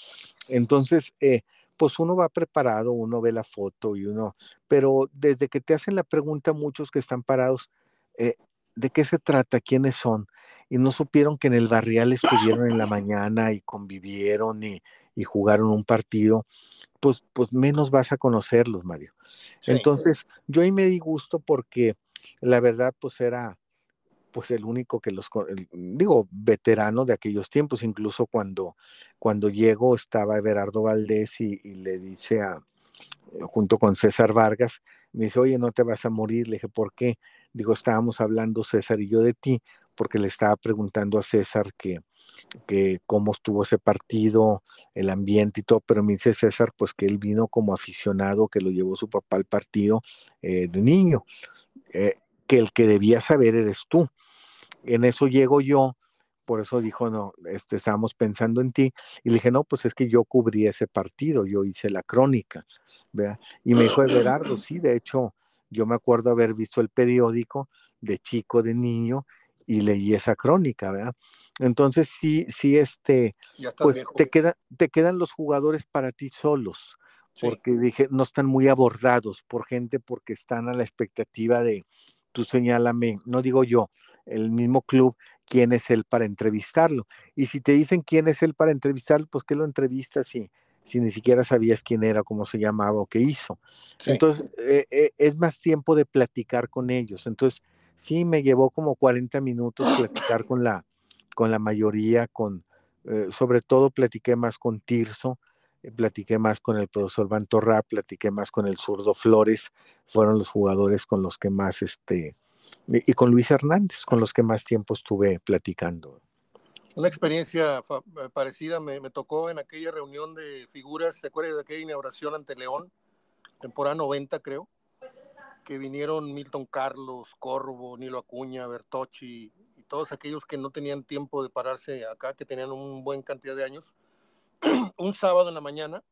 Entonces, eh, pues uno va preparado, uno ve la foto y uno, pero desde que te hacen la pregunta, muchos que están parados, eh, ¿de qué se trata? ¿Quiénes son? Y no supieron que en el barrial estuvieron en la mañana y convivieron y, jugaron un partido, pues, pues menos vas a conocerlos, Mario. Entonces, yo ahí me di gusto porque la verdad pues era pues el único que los, digo, veterano de aquellos tiempos, incluso cuando, cuando llego estaba Everardo Valdés y, le dice a, eh, junto con César Vargas, me dice, oye, no te vas a morir, le dije, ¿por qué? Digo, estábamos hablando César y yo de ti, porque le estaba preguntando a César que, que cómo estuvo ese partido, el ambiente y todo, pero me dice César, pues que él vino como aficionado, que lo llevó su papá al partido eh, de niño. Eh, que el que debía saber eres tú. En eso llego yo, por eso dijo, no, este, estábamos pensando en ti. Y le dije, no, pues es que yo cubrí ese partido, yo hice la crónica. Y me dijo, Everardo, sí, de hecho, yo me acuerdo haber visto el periódico de chico, de niño, y leí esa crónica, ¿verdad? Entonces sí, sí, este, pues te, queda, te quedan los jugadores para ti solos, porque dije, no están muy abordados por gente porque están a la expectativa de, tú señálame, no digo yo, el mismo club, quién es él para entrevistarlo. Y si te dicen quién es él para entrevistarlo, pues que lo entrevistas si, si ni siquiera sabías quién era, cómo se llamaba o qué hizo. Entonces, eh, eh, es más tiempo de platicar con ellos. Entonces, sí, me llevó como 40 minutos platicar con la, con la mayoría, con, eh, sobre todo platiqué más con Tirso, platiqué más con el profesor Bantorra, platiqué más con el zurdo Flores, fueron los jugadores con los que más, este, y con Luis Hernández, con los que más tiempo estuve platicando. Una experiencia eh, parecida me, tocó en aquella reunión de figuras, ¿se acuerda de aquella inauguración ante León? Temporada 90, creo, que vinieron Milton Carlos, Corvo, Nilo Acuña, Bertocci y todos aquellos que no tenían tiempo de pararse acá, que tenían un buen cantidad de años un sábado en la mañana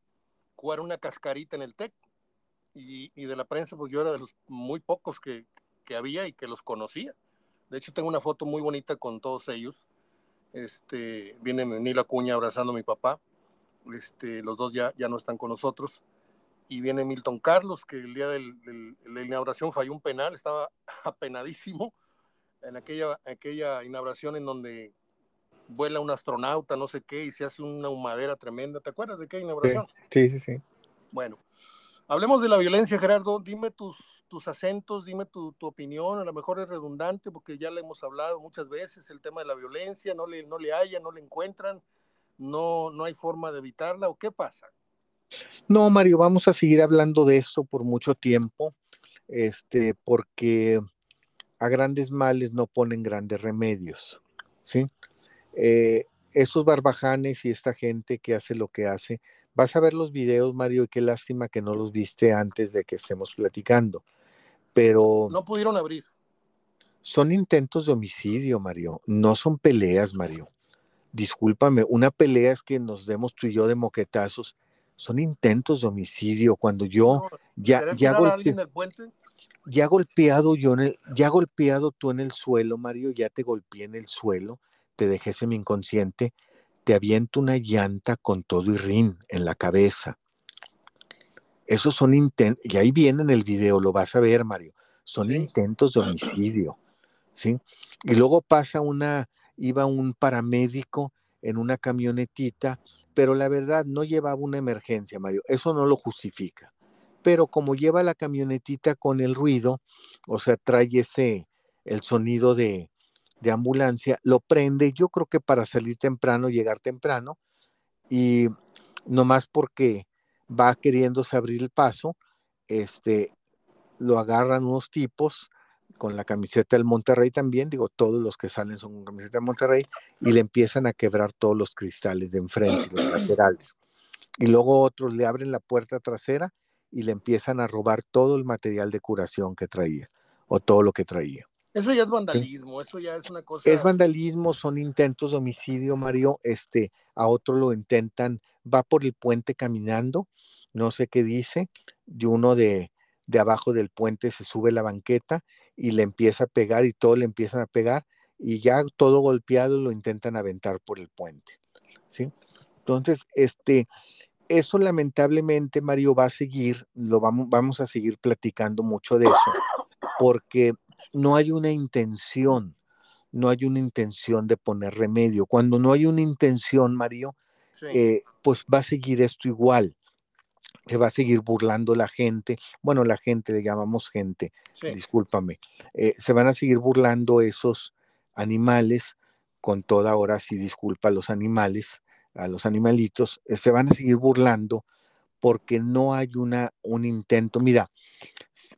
jugar una cascarita en el TEC. Y, de la prensa, pues yo era de los muy pocos que, había y que los conocía. De hecho, tengo una foto muy bonita con todos ellos. Este, viene Nilo Acuña abrazando a mi papá. Este, los dos ya, ya no están con nosotros. Y viene Milton Carlos, que el día de la inauguración falló un penal, estaba apenadísimo en aquella, aquella inauguración en donde vuela un astronauta, no sé qué, y se hace una humadera tremenda. ¿Te acuerdas de qué inauguración? Sí, sí, sí. Bueno, hablemos de la violencia, Gerardo. Dime tus, tus acentos, dime tu, tu, opinión. A lo mejor es redundante porque ya le hemos hablado muchas veces el tema de la violencia, no le, no le hallan, no le encuentran, no, no hay forma de evitarla, ¿o qué pasa? No, Mario, vamos a seguir hablando de eso por mucho tiempo, este, porque a grandes males no ponen grandes remedios, ¿sí? Eh, esos barbajanes y esta gente que hace lo que hace, vas a ver los videos, Mario, y qué lástima que no los viste antes de que estemos platicando, pero... No pudieron abrir. Son intentos de homicidio, Mario, no son peleas, Mario. Discúlpame, una pelea es que nos demos tú y yo de moquetazos, son intentos de homicidio. Cuando yo ya, ya puente? ya golpeado yo en el, ya golpeado tú en el suelo, Mario, ya te golpeé en el suelo, te dejé semi inconsciente, te aviento una llanta con todo y rin en la cabeza. Esos son intentos, y ahí viene en el video, lo vas a ver, Mario, son intentos de homicidio, ¿sí? Y luego pasa una, iba un paramédico en una camionetita, pero la verdad no llevaba una emergencia, Mario, eso no lo justifica pero como lleva la camionetita con el ruido, o sea, trae ese, el sonido de, de ambulancia, lo prende, yo creo que para salir temprano, llegar temprano, y nomás porque va queriéndose abrir el paso, este, lo agarran unos tipos con la camiseta del Monterrey también, digo, todos los que salen son con camiseta del Monterrey, y le empiezan a quebrar todos los cristales de enfrente, los laterales. Y luego otros le abren la puerta trasera y le empiezan a robar todo el material de curación que traía o todo lo que traía. Eso ya es vandalismo, eso ya es una cosa. Es vandalismo, son intentos de homicidio, Mario. Este, a otro lo intentan, va por el puente caminando, no sé qué dice, y uno de, de abajo del puente se sube la banqueta y le empieza a pegar y todo le empiezan a pegar y ya todo golpeado lo intentan aventar por el puente. ¿sí? Entonces, este, eso lamentablemente, Mario, va a seguir, lo vamos, vamos a seguir platicando mucho de eso, porque no hay una intención, no hay una intención de poner remedio. Cuando no hay una intención, Mario, eh, pues va a seguir esto igual. Se va a seguir burlando la gente, bueno, la gente, le llamamos gente, discúlpame, eh, se van a seguir burlando esos animales, con toda hora sí disculpa a los animales, a los animalitos, eh, se van a seguir burlando porque no hay una, un intento. Mira,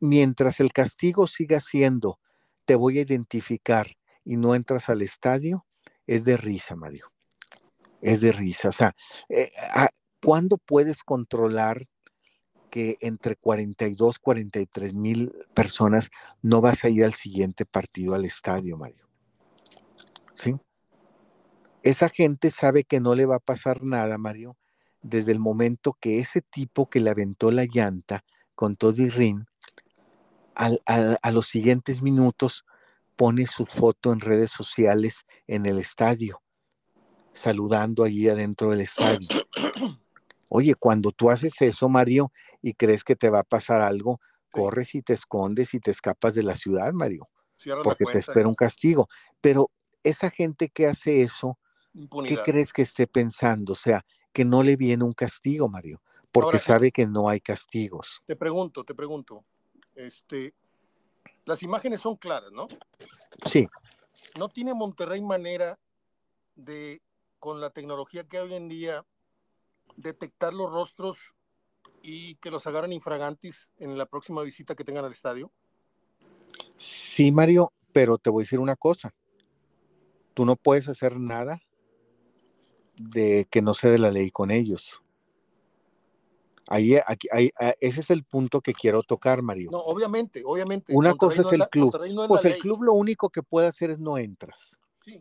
mientras el castigo siga siendo, te voy a identificar y no entras al estadio, es de risa, Mario. Es de risa. O sea, eh, ah, ¿cuándo puedes controlar que entre 42, 43 mil personas no vas a ir al siguiente partido al estadio, Mario? ¿Sí? esa gente sabe que no le va a pasar nada, Mario, desde el momento que ese tipo que le aventó la llanta con todo y rin, a los siguientes minutos pone su foto en redes sociales en el estadio, saludando allí adentro del estadio. Oye, cuando tú haces eso, Mario, y crees que te va a pasar algo, corres y te escondes y te escapas de la ciudad, Mario, porque te espera un castigo. Pero esa gente que hace eso, ¿Qué crees que esté pensando? O sea, que no le viene un castigo, Mario, porque sabe que no hay castigos. Te pregunto, te pregunto, este, las imágenes son claras, ¿no? Sí. ¿No tiene Monterrey manera de, con la tecnología que hay hoy en día, detectar los rostros y que los agarren infragantis en la próxima visita que tengan al estadio? Sí, Mario, pero te voy a decir una cosa. Tú no puedes hacer nada de que no se dé la ley con ellos. Ahí, aquí, ahí, ese es el punto que quiero tocar, Mario. No, obviamente, obviamente. Una cosa es el club. pues el club lo único que puede hacer es no entras.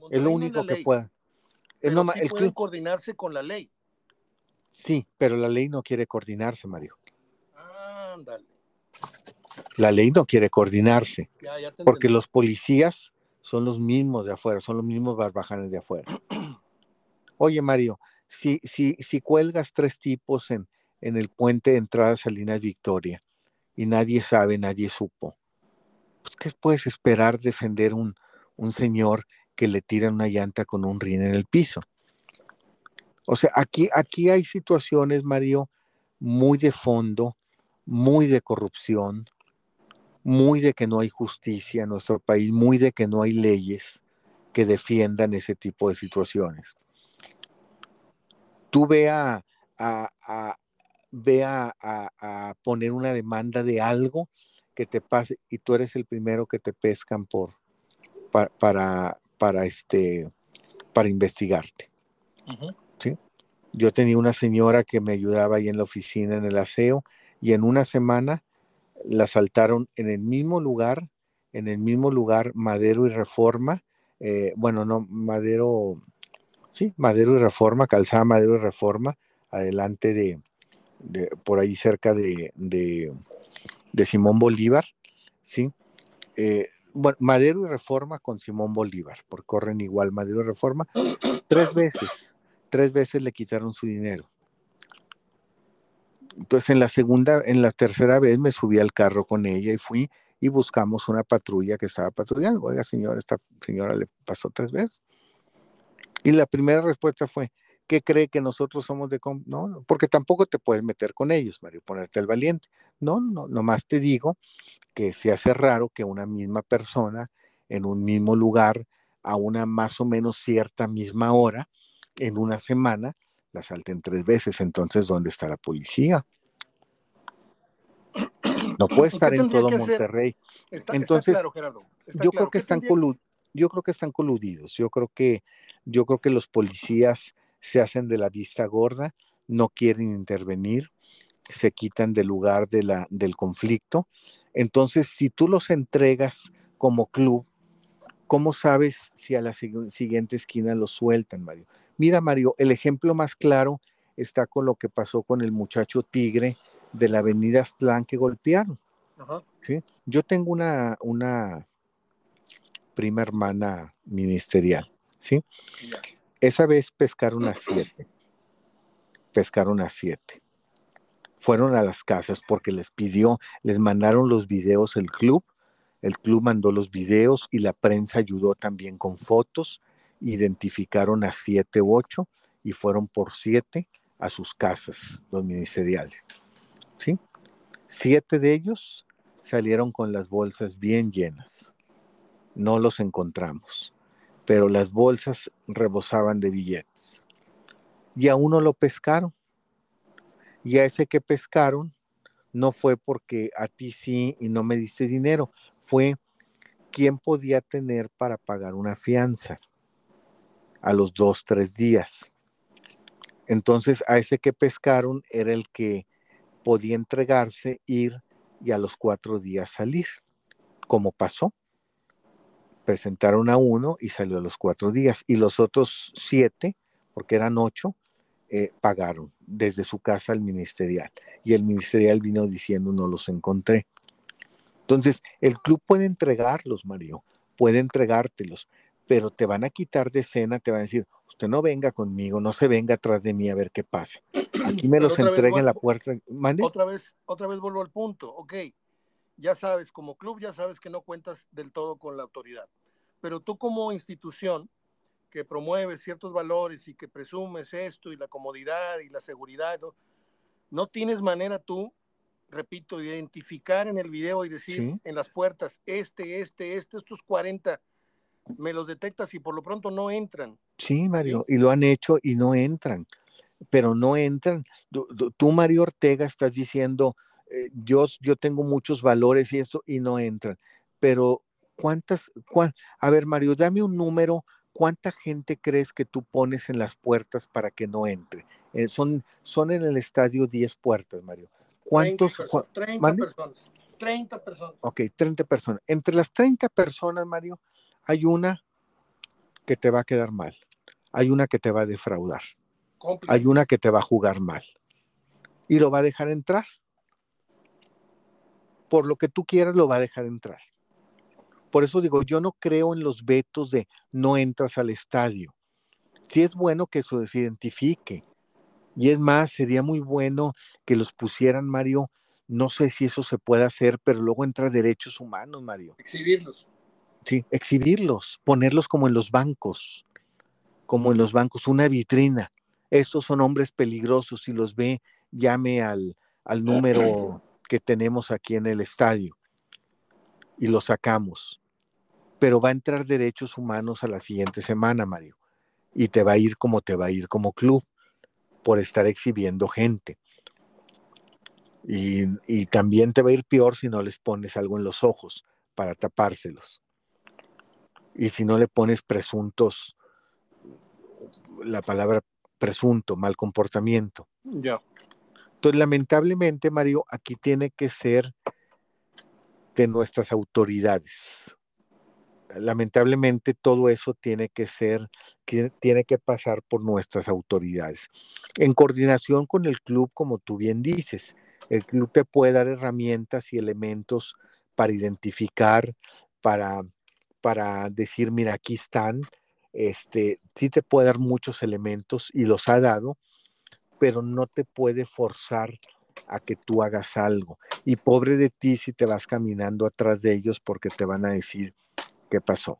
es lo único que puede. Es no, el club coordinarse con la ley. Sí, pero la ley no quiere coordinarse, Mario. Ándale. La ley no quiere coordinarse. porque los policías son los mismos de afuera, son los mismos barbajanes de afuera. Oye, Mario, si, si, si cuelgas tres tipos en, en el puente de entrada a Salinas Victoria y nadie sabe, nadie supo, pues, ¿qué puedes esperar defender un, un señor que le tiran una llanta con un rin en el piso. O sea, aquí, aquí hay situaciones, Mario, muy de fondo, muy de corrupción, muy de que no hay justicia en nuestro país, muy de que no hay leyes que defiendan ese tipo de situaciones. Tú ve a, ve a, poner una demanda de algo que te pase y tú eres el primero que te pescan por para, para, este para investigarte. ¿sí? Yo tenía una señora que me ayudaba ahí en la oficina en el aseo y en una semana la asaltaron en el mismo lugar, en el mismo lugar, Madero y Reforma, eh, bueno, no, Madero, sí, Madero y Reforma, Calzada Madero y Reforma, adelante de, por ahí cerca de, de, Simón Bolívar, ¿sí? Eh, bueno, Madero y Reforma con Simón Bolívar, porque corren igual Madero y Reforma, tres veces, tres veces le quitaron su dinero. Entonces en la segunda, en la tercera vez me subí al carro con ella y fui y buscamos una patrulla que estaba patrullando. Oiga, señor, esta señora le pasó tres veces. Y la primera respuesta fue, ¿qué cree que nosotros somos de... No, porque tampoco te puedes meter con ellos, Mario, ponerte el valiente. No, no, nomás te digo que se hace raro que una misma persona en un mismo lugar a una más o menos cierta misma hora en una semana la salten tres veces. Entonces, ¿dónde está la policía? No puede estar en todo Monterrey. Entonces, claro, Gerardo. yo creo que están yo creo que están coludidos. Yo creo que yo creo que los policías se hacen de la vista gorda, no quieren intervenir, se quitan del lugar de la, del conflicto. Entonces, si tú los entregas como club, ¿cómo sabes si a la siguiente esquina los sueltan, Mario? Mira, Mario, el ejemplo más claro está con lo que pasó con el muchacho Tigre de la avenida Aztlán que golpearon. Yo tengo una, una prima hermana ministerial, ¿sí? Esa vez pescaron a siete. Pescaron a siete. Fueron a las casas porque les pidió, les mandaron los videos el club, el club mandó los videos y la prensa ayudó también con fotos, identificaron a siete u ocho y fueron por siete a sus casas, los ministeriales. ¿sí? Siete de ellos salieron con las bolsas bien llenas. No los encontramos, pero las bolsas rebosaban de billetes. Y a uno lo pescaron. Y a ese que pescaron no fue porque a ti sí y no me diste dinero, fue quién podía tener para pagar una fianza a los dos, tres días. Entonces a ese que pescaron era el que podía entregarse, ir y a los cuatro días salir, como pasó. Presentaron a uno y salió a los cuatro días y los otros siete, porque eran ocho, eh, pagaron desde su casa al ministerial y el ministerial vino diciendo no los encontré. Entonces, el club puede entregarlos, Mario, puede entregártelos, pero te van a quitar de escena, te van a decir, usted no venga conmigo, no se venga atrás de mí a ver qué pasa. Aquí me los entrega en la puerta. Otra vez, otra vez vuelvo al punto, ok, ya sabes, como club ya sabes que no cuentas del todo con la autoridad, pero tú como institución que promueves ciertos valores y que presumes esto y la comodidad y la seguridad, no tienes manera tú, repito, de identificar en el video y decir en las puertas, este, este, este, estos 40 me los detectas y por lo pronto no entran. Sí, Mario, y lo han hecho y no entran, pero no entran. Tú, Mario Ortega, estás diciendo, eh, yo, yo tengo muchos valores y eso, y no entran. Pero, ¿cuántas? a ver, Mario, dame un número. ¿Cuánta gente crees que tú pones en las puertas para que no entre? Eh, son, son en el estadio 10 puertas, Mario. ¿Cuántos? 30, personas. 30 personas. Ok, 30 personas. Entre las 30 personas, Mario, hay una que te va a quedar mal, hay una que te va a defraudar, hay una que te va a jugar mal y lo va a dejar entrar. Por lo que tú quieras, lo va a dejar entrar. Por eso digo, yo no creo en los vetos de no entras al estadio. Sí es bueno que eso se identifique. Y es más, sería muy bueno que los pusieran, Mario. No sé si eso se puede hacer, pero luego entra derechos humanos, Mario. Exhibirlos. ¿sí? exhibirlos, ponerlos como en los bancos, como en los bancos, una vitrina. Estos son hombres peligrosos, si los ve, llame al, al número que tenemos aquí en el estadio y lo sacamos. Pero va a entrar derechos humanos a la siguiente semana, Mario, y te va a ir como te va a ir como club por estar exhibiendo gente. Y, también te va a ir peor si no les pones algo en los ojos para tapárselos. Y si no le pones presuntos, la palabra presunto, mal comportamiento. Ya. Entonces, lamentablemente, Mario, aquí tiene que ser de nuestras autoridades. Lamentablemente, todo eso tiene que ser, tiene que pasar por nuestras autoridades. En coordinación con el club, como tú bien dices, el club te puede dar herramientas y elementos para identificar, para, para decir, mira, aquí están, este, sí te puede dar muchos elementos y los ha dado, pero no te puede forzar a que tú hagas algo. Y pobre de ti si te vas caminando atrás de ellos porque te van a decir qué pasó.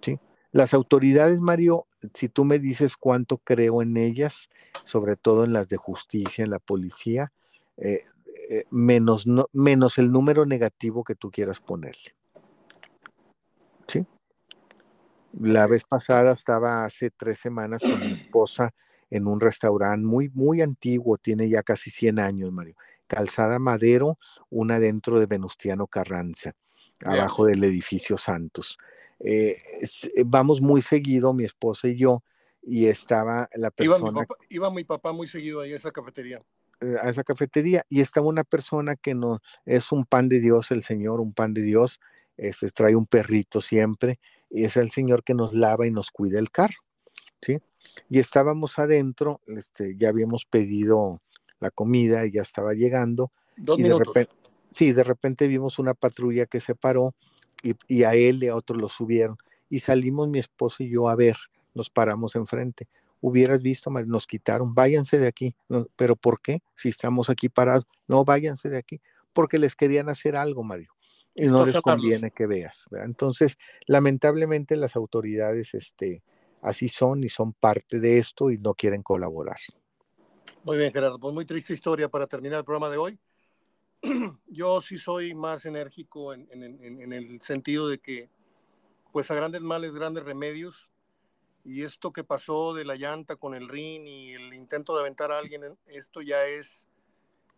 ¿Sí? Las autoridades, Mario, si tú me dices cuánto creo en ellas, sobre todo en las de justicia, en la policía, eh, eh, menos, menos el número negativo que tú quieras ponerle. ¿Sí? La vez pasada estaba hace tres semanas con mi esposa en un restaurante muy, muy antiguo, tiene ya casi 100 años, Mario. Calzada Madero, una dentro de Venustiano Carranza, abajo del edificio Santos. Eh, eh, vamos muy seguido, mi esposa y yo, y estaba la persona. Iba mi papá, muy seguido ahí a esa cafetería. Eh, a esa cafetería, y estaba una persona que no es un pan de Dios, el Señor, un pan de Dios, se trae un perrito siempre, y es el Señor que nos lava y nos cuida el carro, ¿sí? Y estábamos adentro, este, ya habíamos pedido la comida y ya estaba llegando. Dos y minutos. De repente, sí, de repente vimos una patrulla que se paró y, y, a él y a otros lo subieron. Y salimos mi esposo y yo a ver, nos paramos enfrente. Hubieras visto, nos quitaron, váyanse de aquí. ¿Pero por qué? Si estamos aquí parados, no, váyanse de aquí. Porque les querían hacer algo, Mario y no les conviene que veas. ¿verdad? Entonces, lamentablemente las autoridades este, así son y son parte de esto y no quieren colaborar. Muy bien, Gerardo, pues muy triste historia para terminar el programa de hoy. Yo sí soy más enérgico en, el sentido de que, pues a grandes males, grandes remedios, y esto que pasó de la llanta con el rin y el intento de aventar a alguien, esto ya es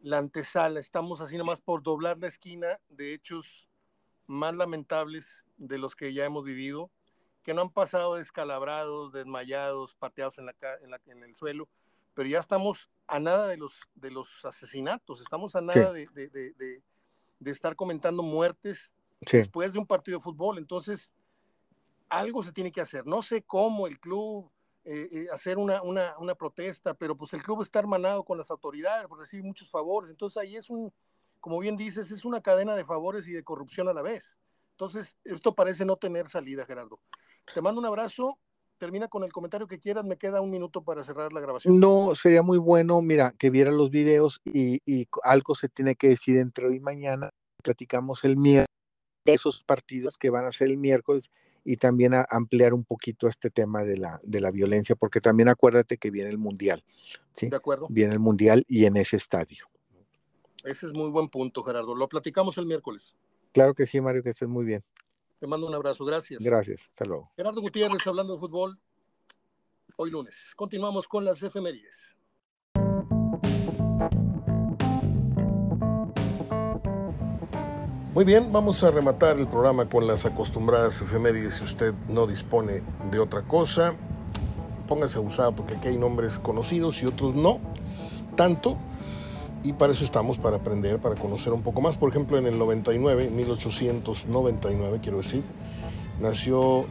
la antesala. Estamos así nomás por doblar la esquina de hechos más lamentables de los que ya hemos vivido, que no han pasado descalabrados, desmayados, pateados en, la, en, la, en el suelo, pero ya estamos a nada de los, de los asesinatos, estamos a nada sí. de, de, de, de, estar comentando muertes sí. después de un partido de fútbol. Entonces, algo se tiene que hacer. No sé cómo el club, eh, eh, hacer una, una, una, protesta, pero pues el club está hermanado con las autoridades, pues recibe muchos favores, entonces ahí es un, como bien dices, es una cadena de favores y de corrupción a la vez. Entonces, esto parece no tener salida, Gerardo. Te mando un abrazo, termina con el comentario que quieras, me queda un minuto para cerrar la grabación. No, sería muy bueno, mira, que viera los videos y, y algo se tiene que decir entre hoy y mañana, platicamos el miércoles, esos partidos que van a ser el miércoles, y también a ampliar un poquito este tema de la, de la violencia, porque también acuérdate que viene el Mundial. ¿sí? De acuerdo. Viene el Mundial y en ese estadio. Ese es muy buen punto, Gerardo. Lo platicamos el miércoles. Claro que sí, Mario, que estés muy bien. Te mando un abrazo, gracias. Gracias, hasta luego. Gerardo Gutiérrez hablando de fútbol hoy lunes. Continuamos con las efemérides. Muy bien, vamos a rematar el programa con las acostumbradas efemérides. Si usted no dispone de otra cosa, póngase abusado porque aquí hay nombres conocidos y otros no tanto. Y para eso estamos, para aprender, para conocer un poco más. Por ejemplo, en el 99, 1899, quiero decir, nació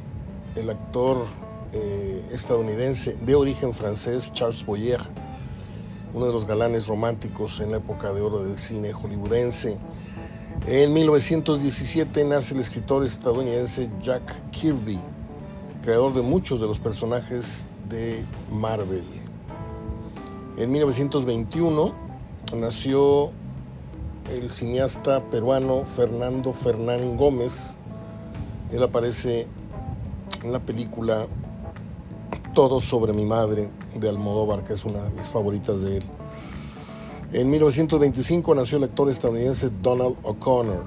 el actor eh, estadounidense de origen francés, Charles Boyer, uno de los galanes románticos en la época de oro del cine hollywoodense. En 1917 nace el escritor estadounidense Jack Kirby, creador de muchos de los personajes de Marvel. En 1921 nació el cineasta peruano Fernando Fernán Gómez, Él aparece en la película Todo sobre mi madre de Almodóvar, que es una de mis favoritas de él. En 1925 nació el actor estadounidense Donald O'Connor.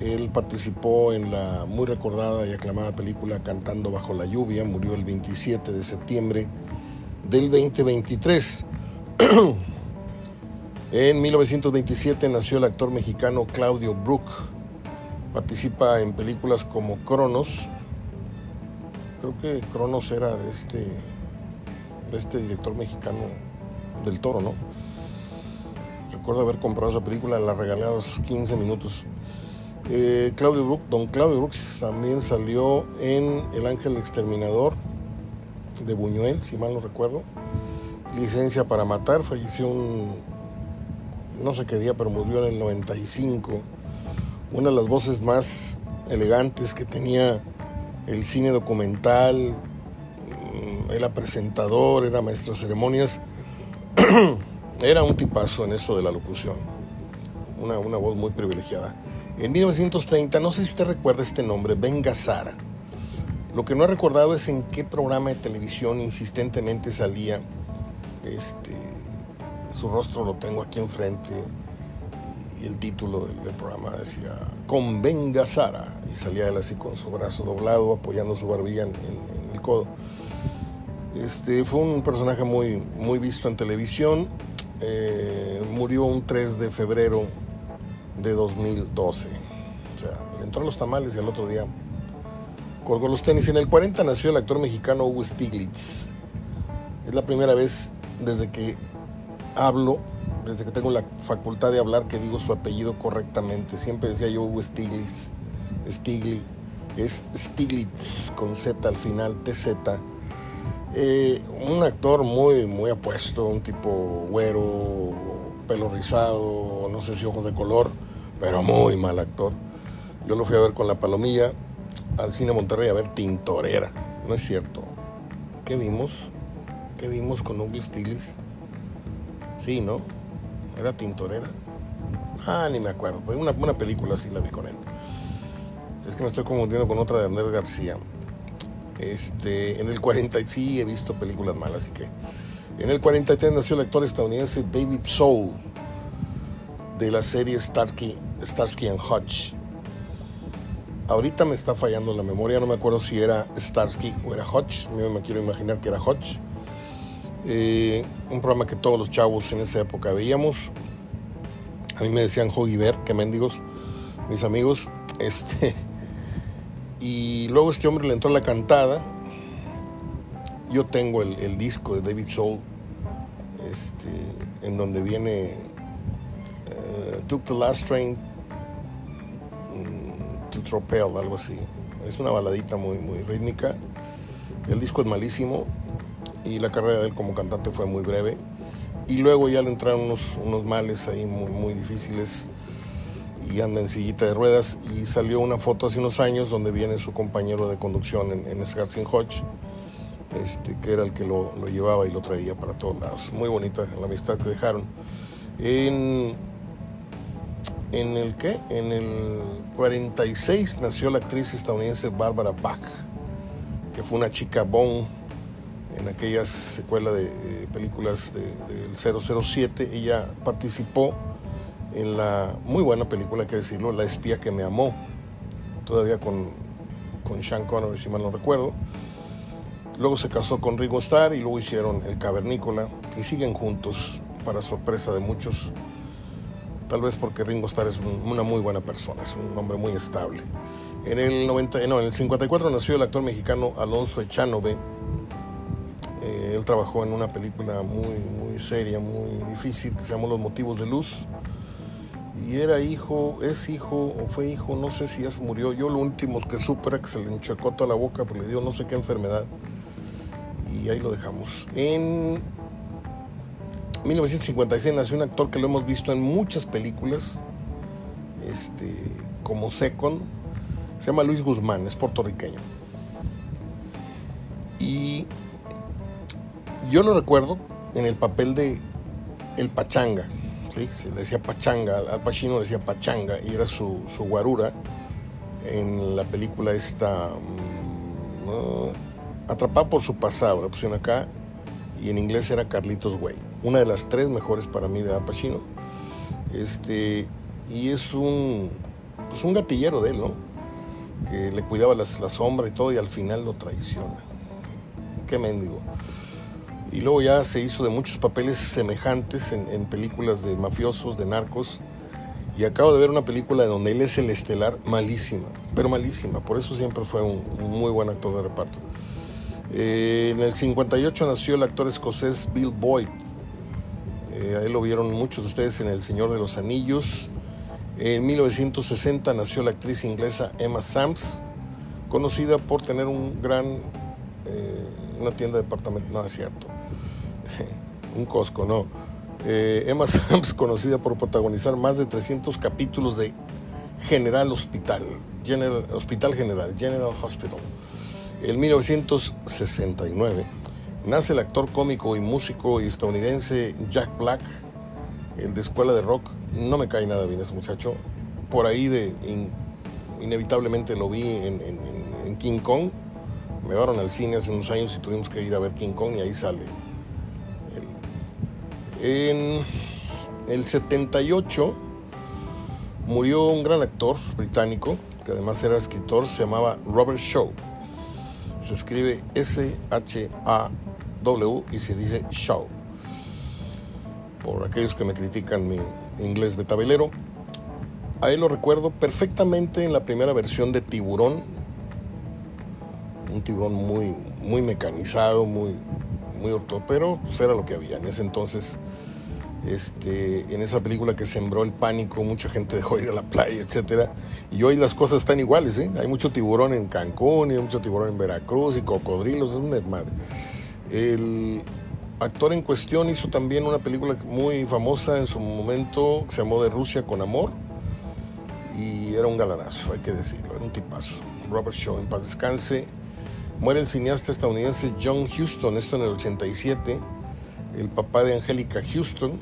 Él participó en la muy recordada y aclamada película Cantando bajo la lluvia. Murió el 27 de septiembre del 2023. en 1927 nació el actor mexicano Claudio Brook. Participa en películas como Cronos. Creo que Cronos era de este, de este director mexicano del Toro, ¿no? Recuerdo haber comprado esa película, la regalé a los 15 minutos. Eh, Claudio Brook, don Claudio Brooks también salió en El Ángel Exterminador de Buñuel, si mal no recuerdo. Licencia para matar, falleció un no sé qué día, pero murió en el 95. Una de las voces más elegantes que tenía el cine documental, mm, era presentador, era maestro de ceremonias, era un tipazo en eso de la locución, una, una voz muy privilegiada. En 1930, no sé si usted recuerda este nombre, Ben Gazzara. Lo que no ha recordado es en qué programa de televisión insistentemente salía. Este, su rostro lo tengo aquí enfrente y el título del, programa decía Con Ben Gazzara y salía él así con su brazo doblado apoyando su barbilla en, el codo. Este, fue un personaje muy, muy visto en televisión. Eh, murió un 3 de febrero de 2012. O sea, entró a los tamales y al otro día colgó los tenis. En el 40 nació el actor mexicano Hugo Stiglitz. Es la primera vez desde que hablo, desde que tengo la facultad de hablar, que digo su apellido correctamente. Siempre decía yo Hugo Stiglitz. Stiglitz. Es Stiglitz con Z al final, TZ. Eh, un actor muy, muy apuesto, un tipo güero, pelo rizado, no sé si ojos de color, pero muy mal actor. Yo lo fui a ver con la palomilla al cine Monterrey a ver Tintorera. No es cierto. ¿Qué vimos? ¿Qué vimos con Hugo Stiglitz? Sí, ¿no? ¿Era Tintorera? Ah, ni me acuerdo. Fue una, una película así la vi con él. Es que me estoy confundiendo con otra de Andrés García. Este, en el 40 sí he visto películas malas, así que en el 43 nació el actor estadounidense David Soul de la serie Starsky, Starsky and Hutch. Ahorita me está fallando la memoria, no me acuerdo si era Starsky o era Hutch, me quiero imaginar que era Hutch. Eh, un programa que todos los chavos en esa época veíamos. A mí me decían Bear, que mendigos, mis amigos. Este, y luego este hombre le entró la cantada. Yo tengo el, disco de David Soul, este, en donde viene uh, Took the Last Train mm, to Tropel, algo así. Es una baladita muy, muy rítmica. El disco es malísimo, y la carrera de él como cantante fue muy breve. Y luego ya le entraron unos, unos males ahí muy, muy difíciles y anda en sillita de ruedas y salió una foto hace unos años donde viene su compañero de conducción en, en Hodge, este, que era el que lo, lo, llevaba y lo traía para todos lados. Muy bonita la amistad que dejaron. En, en el qué? En el 46 nació la actriz estadounidense Barbara Bach, que fue una chica bon en aquellas secuela de eh, películas del 007. Ella participó en la muy buena película, hay que decirlo, La espía que me amó, todavía con, con Sean Connery, si mal no recuerdo. Luego se casó con Ringo Starr y luego hicieron El Cavernícola y siguen juntos, para sorpresa de muchos. Tal vez porque Ringo Starr es una muy buena persona, es un hombre muy estable. En el, 90, no, en el 54 nació el actor mexicano Alonso Echanove, trabajó en una película muy, muy seria, muy difícil, que se llamó Los Motivos de Luz. Y era hijo, es hijo, o fue hijo, no sé si ya se murió. Yo lo último que supe era que se le enchacó toda la boca, porque le dio no sé qué enfermedad. Y ahí lo dejamos. En 1956 nació un actor que lo hemos visto en muchas películas, este, como Second. Se llama Luis Guzmán, es puertorriqueño. Y yo lo recuerdo en el papel de el Pachanga, ¿sí? se le decía Pachanga, al Pachino le decía Pachanga y era su, guarura. en la película esta mm, Atrapada por su pasado, la pusieron acá, y en inglés era Carlitos Way. Una de las tres mejores para mí de Al Pacino. Este, y es un, pues un gatillero de él, ¿no? Que le cuidaba la sombra y todo y al final lo traiciona. Qué mendigo. Y luego ya se hizo de muchos papeles semejantes en, películas de mafiosos, de narcos. Y acabo de ver una película donde él es el estelar, malísima, pero malísima. Por eso siempre fue un, muy buen actor de reparto. Eh, en el 58 nació el actor escocés Bill Boyd. Eh, a él lo vieron muchos de ustedes en El Señor de los Anillos. En 1960 nació la actriz inglesa Emma Sams, conocida por tener un gran, eh, una tienda de departamento, no es cierto, un Costco, no. Eh, Emma Sams, conocida por protagonizar más de 300 capítulos de General Hospital, General, Hospital General, General Hospital. En 1969 nace el actor cómico y músico estadounidense Jack Black, el de Escuela de Rock. No me cae nada bien ese muchacho. Por ahí de inevitablemente lo vi en, en King Kong. Me llevaron al cine hace unos años y tuvimos que ir a ver King Kong y ahí sale en el 78 murió un gran actor británico, que además era escritor, se llamaba Robert Shaw. Se escribe S-H-A-W y se dice Shaw. Por aquellos que me critican mi inglés betabelero. A él lo recuerdo perfectamente en la primera versión de Tiburón. Un tiburón muy, muy mecanizado, muy, muy pero pues era lo que había. En ese entonces, este, en esa película que sembró el pánico, mucha gente dejó de ir a la playa, etcétera. Y hoy las cosas están iguales, ¿eh? Hay mucho tiburón en Cancún y hay mucho tiburón en Veracruz y cocodrilos, es un desmadre. El actor en cuestión hizo también una película muy famosa en su momento que se llamó De Rusia con Amor y era un galanazo, hay que decirlo, era un tipazo. Robert Shaw, en paz descanse Muere el cineasta estadounidense John Huston, esto en el 87, el papá de Angélica Houston,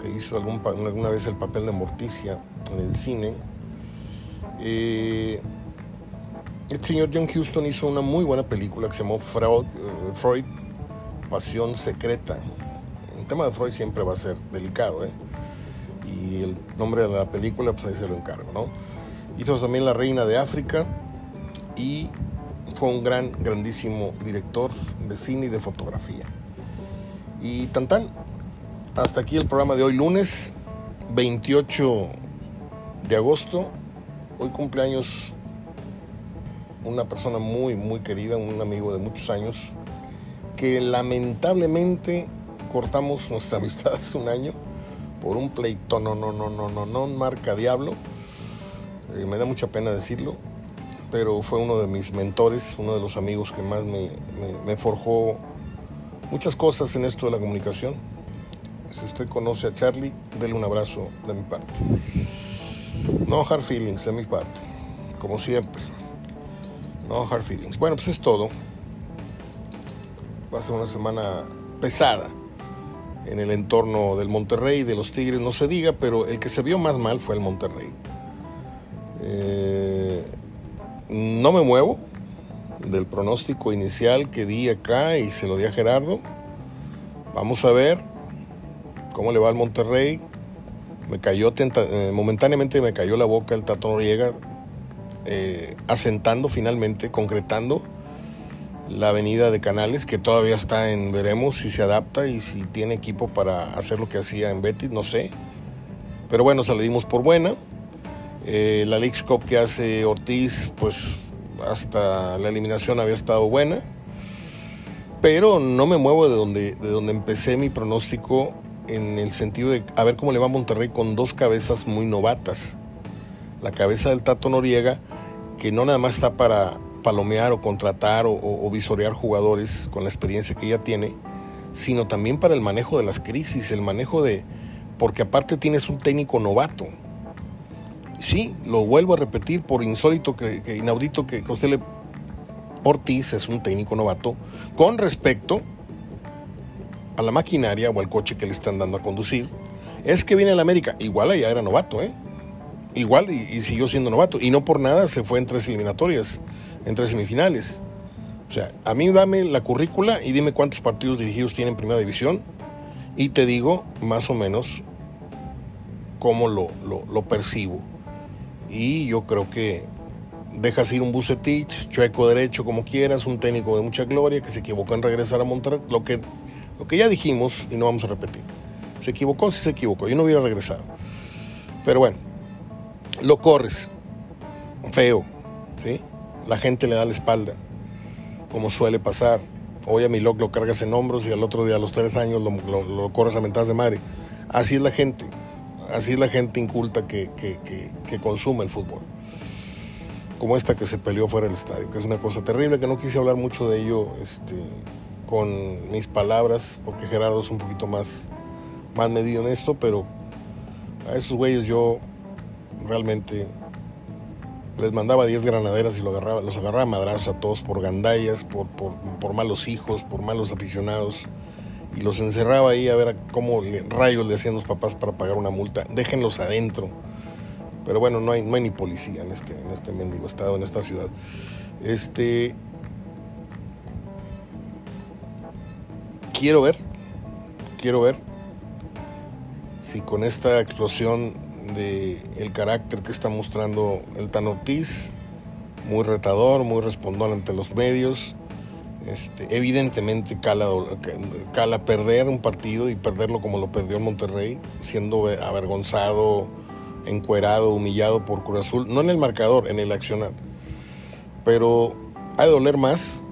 que hizo alguna vez el papel de Morticia en el cine. Eh, el señor John Huston hizo una muy buena película que se llamó Freud, eh, Freud Pasión Secreta. El tema de Freud siempre va a ser delicado, ¿eh? Y el nombre de la película, pues ahí se lo encargo, ¿no? Hizo también La Reina de África y fue un gran, grandísimo director de cine y de fotografía. Y tan tan, hasta aquí el programa de hoy, lunes 28 de agosto. Hoy cumpleaños una persona muy, muy querida, un amigo de muchos años, que lamentablemente cortamos nuestra amistad hace un año por un pleito, no, no, no, no, no, no, marca diablo. Eh, me da mucha pena decirlo pero fue uno de mis mentores, uno de los amigos que más me, forjó muchas cosas en esto de la comunicación. Si usted conoce a Charlie, déle un abrazo de mi parte. No hard feelings de mi parte, como siempre. No hard feelings. Bueno, pues es todo. Va a ser una semana pesada en el entorno del Monterrey, de los Tigres, no se diga, pero el que se vio más mal fue el Monterrey. Eh, no me muevo del pronóstico inicial que di acá y se lo di a Gerardo. Vamos a ver cómo le va al Monterrey. Me cayó eh, momentáneamente me cayó la boca el Tato Noriega, eh, asentando finalmente, concretando la avenida de Canales, que todavía está en veremos si se adapta y si tiene equipo para hacer lo que hacía en Betis, no sé. Pero bueno, se dimos por buena. Eh, la League Cup que hace Ortiz, pues hasta la eliminación había estado buena. Pero no me muevo de donde, de donde empecé mi pronóstico en el sentido de a ver cómo le va a Monterrey con dos cabezas muy novatas. La cabeza del Tato Noriega, que no nada más está para palomear o contratar o, o, visorear jugadores con la experiencia que ella tiene, sino también para el manejo de las crisis, el manejo de... Porque aparte tienes un técnico novato, sí, lo vuelvo a repetir por insólito que, inaudito que usted le Ortiz es un técnico novato con respecto a la maquinaria o al coche que le están dando a conducir. Es que viene el América, igual allá era novato, ¿eh? igual y, siguió siendo novato. Y no por nada se fue en tres eliminatorias, en tres semifinales. O sea, a mí dame la currícula y dime cuántos partidos dirigidos tiene en primera división y te digo más o menos cómo lo, lo, percibo. Y yo creo que dejas ir un Bucetich, chueco derecho, como quieras, un técnico de mucha gloria que se equivocó en regresar a Monterrey, lo que, lo que ya dijimos y no vamos a repetir. Se equivocó, sí se equivocó, yo no hubiera regresado. Pero bueno, lo corres, feo, ¿sí? La gente le da la espalda como suele pasar. Hoy a mi loc lo cargas en hombros y al otro día a los tres años lo, corres a mentadas de madre. Así es la gente, así la gente inculta que, que, consume el fútbol. Como esta que se peleó fuera del estadio, que es una cosa terrible, que no quise hablar mucho de ello este, con mis palabras, porque Gerardo es un poquito más, más medido en esto, pero a esos güeyes yo realmente les mandaba 10 granaderas y agarraba, los agarraba a madrazos a todos por gandallas, por, por, malos hijos, por malos aficionados. Y los encerraba ahí a ver cómo rayos le hacían los papás para pagar una multa. Déjenlos adentro. Pero bueno, no hay, no hay ni policía en este, en este mendigo estado, en esta ciudad. Este. Quiero ver, quiero ver si con esta explosión de el carácter que está mostrando el Tan Ortiz, muy retador, muy respondón ante los medios. Este, evidentemente cala, cala perder un partido y perderlo como lo perdió en Monterrey, siendo avergonzado, encuerado, humillado por Cruz Azul, no en el marcador, en el accionar. Pero ha de doler más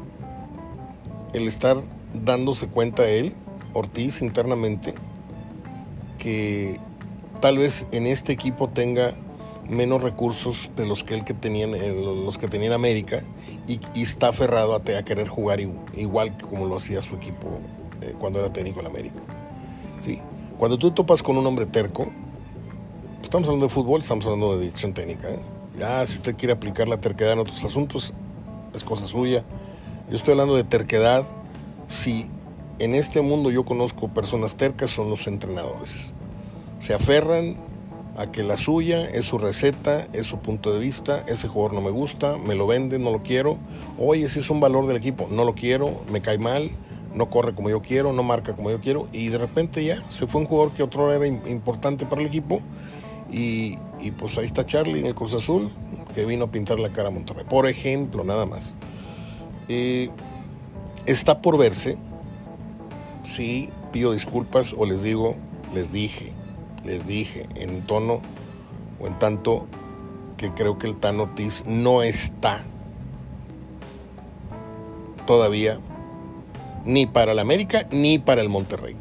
el estar dándose cuenta él, Ortiz, internamente, que tal vez en este equipo tenga menos recursos de los que él que tenía, los que tenía en América y, está aferrado a, querer jugar igual, que como lo hacía su equipo eh, cuando era técnico en América. ¿Sí? Cuando tú topas con un hombre terco, estamos hablando de fútbol, estamos hablando de dirección técnica. ¿eh? Ya, si usted quiere aplicar la terquedad en otros asuntos, es cosa suya. Yo estoy hablando de terquedad. Si en este mundo yo conozco personas tercas, son los entrenadores se aferran a que la suya es su receta, es su punto de vista, ese jugador no me gusta, me lo venden, no lo quiero, oye, ese es un valor del equipo, no lo quiero, me cae mal, no corre como yo quiero, no marca como yo quiero, y de repente ya se fue un jugador que otro era importante para el equipo, y, pues ahí está Charlie en el Cruz Azul, que vino a pintar la cara a Monterrey, por ejemplo, nada más. Eh, está por verse, sí, pido disculpas o les digo, les dije, les dije, en tono o en tanto que creo que el Tan Ortiz no está todavía ni para el América ni para el Monterrey.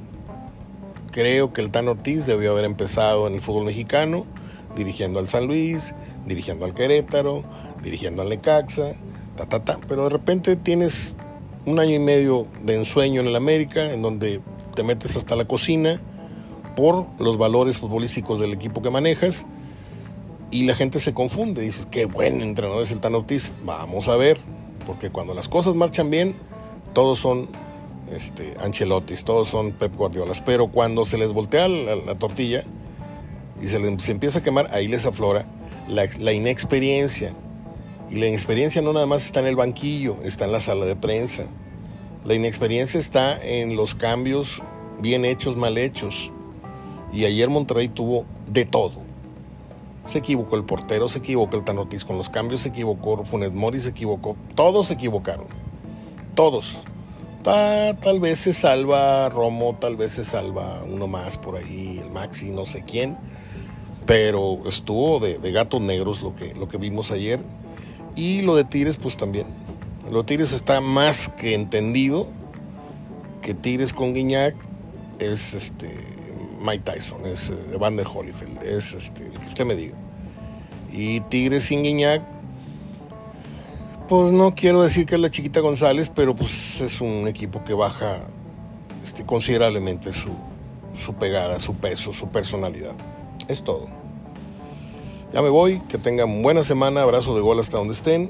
Creo que el Tan Ortiz debió haber empezado en el fútbol mexicano, dirigiendo al San Luis, dirigiendo al Querétaro, dirigiendo al Necaxa, ta, ta, ta. Pero de repente tienes un año y medio de ensueño en el América, en donde te metes hasta la cocina por los valores futbolísticos del equipo que manejas y la gente se confunde. Dices, qué buen entrenador es el Tan. Vamos a ver, porque cuando las cosas marchan bien, todos son este, Ancelottis, todos son Pep Guardiolas. Pero cuando se les voltea la, tortilla y se les empieza a quemar, ahí les aflora la, la inexperiencia. Y la inexperiencia no nada más está en el banquillo, está en la sala de prensa. La inexperiencia está en los cambios bien hechos, mal hechos. Y ayer Monterrey tuvo de todo. Se equivocó el portero, se equivocó el Tanotis con los cambios, se equivocó Funes Mori, se equivocó. Todos se equivocaron. Todos. tal vez se salva Romo, tal vez se salva uno más por ahí, el Maxi, no sé quién. Pero estuvo de, gatos negros lo que, lo que vimos ayer. Y lo de Tigres, pues también. Lo de Tigres está más que entendido que Tigres con Guiñac es este Mike Tyson, es eh, Van der Holyfield, es este, que usted me diga. Y Tigres sin Guiñac, pues no quiero decir que es la chiquita González, pero pues es un equipo que baja este, considerablemente su, su pegada, su peso, su personalidad. Es todo. Ya me voy, que tengan buena semana, abrazo de gol hasta donde estén.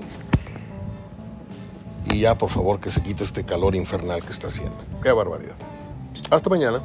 Y ya por favor que se quite este calor infernal que está haciendo. Qué barbaridad. Hasta mañana.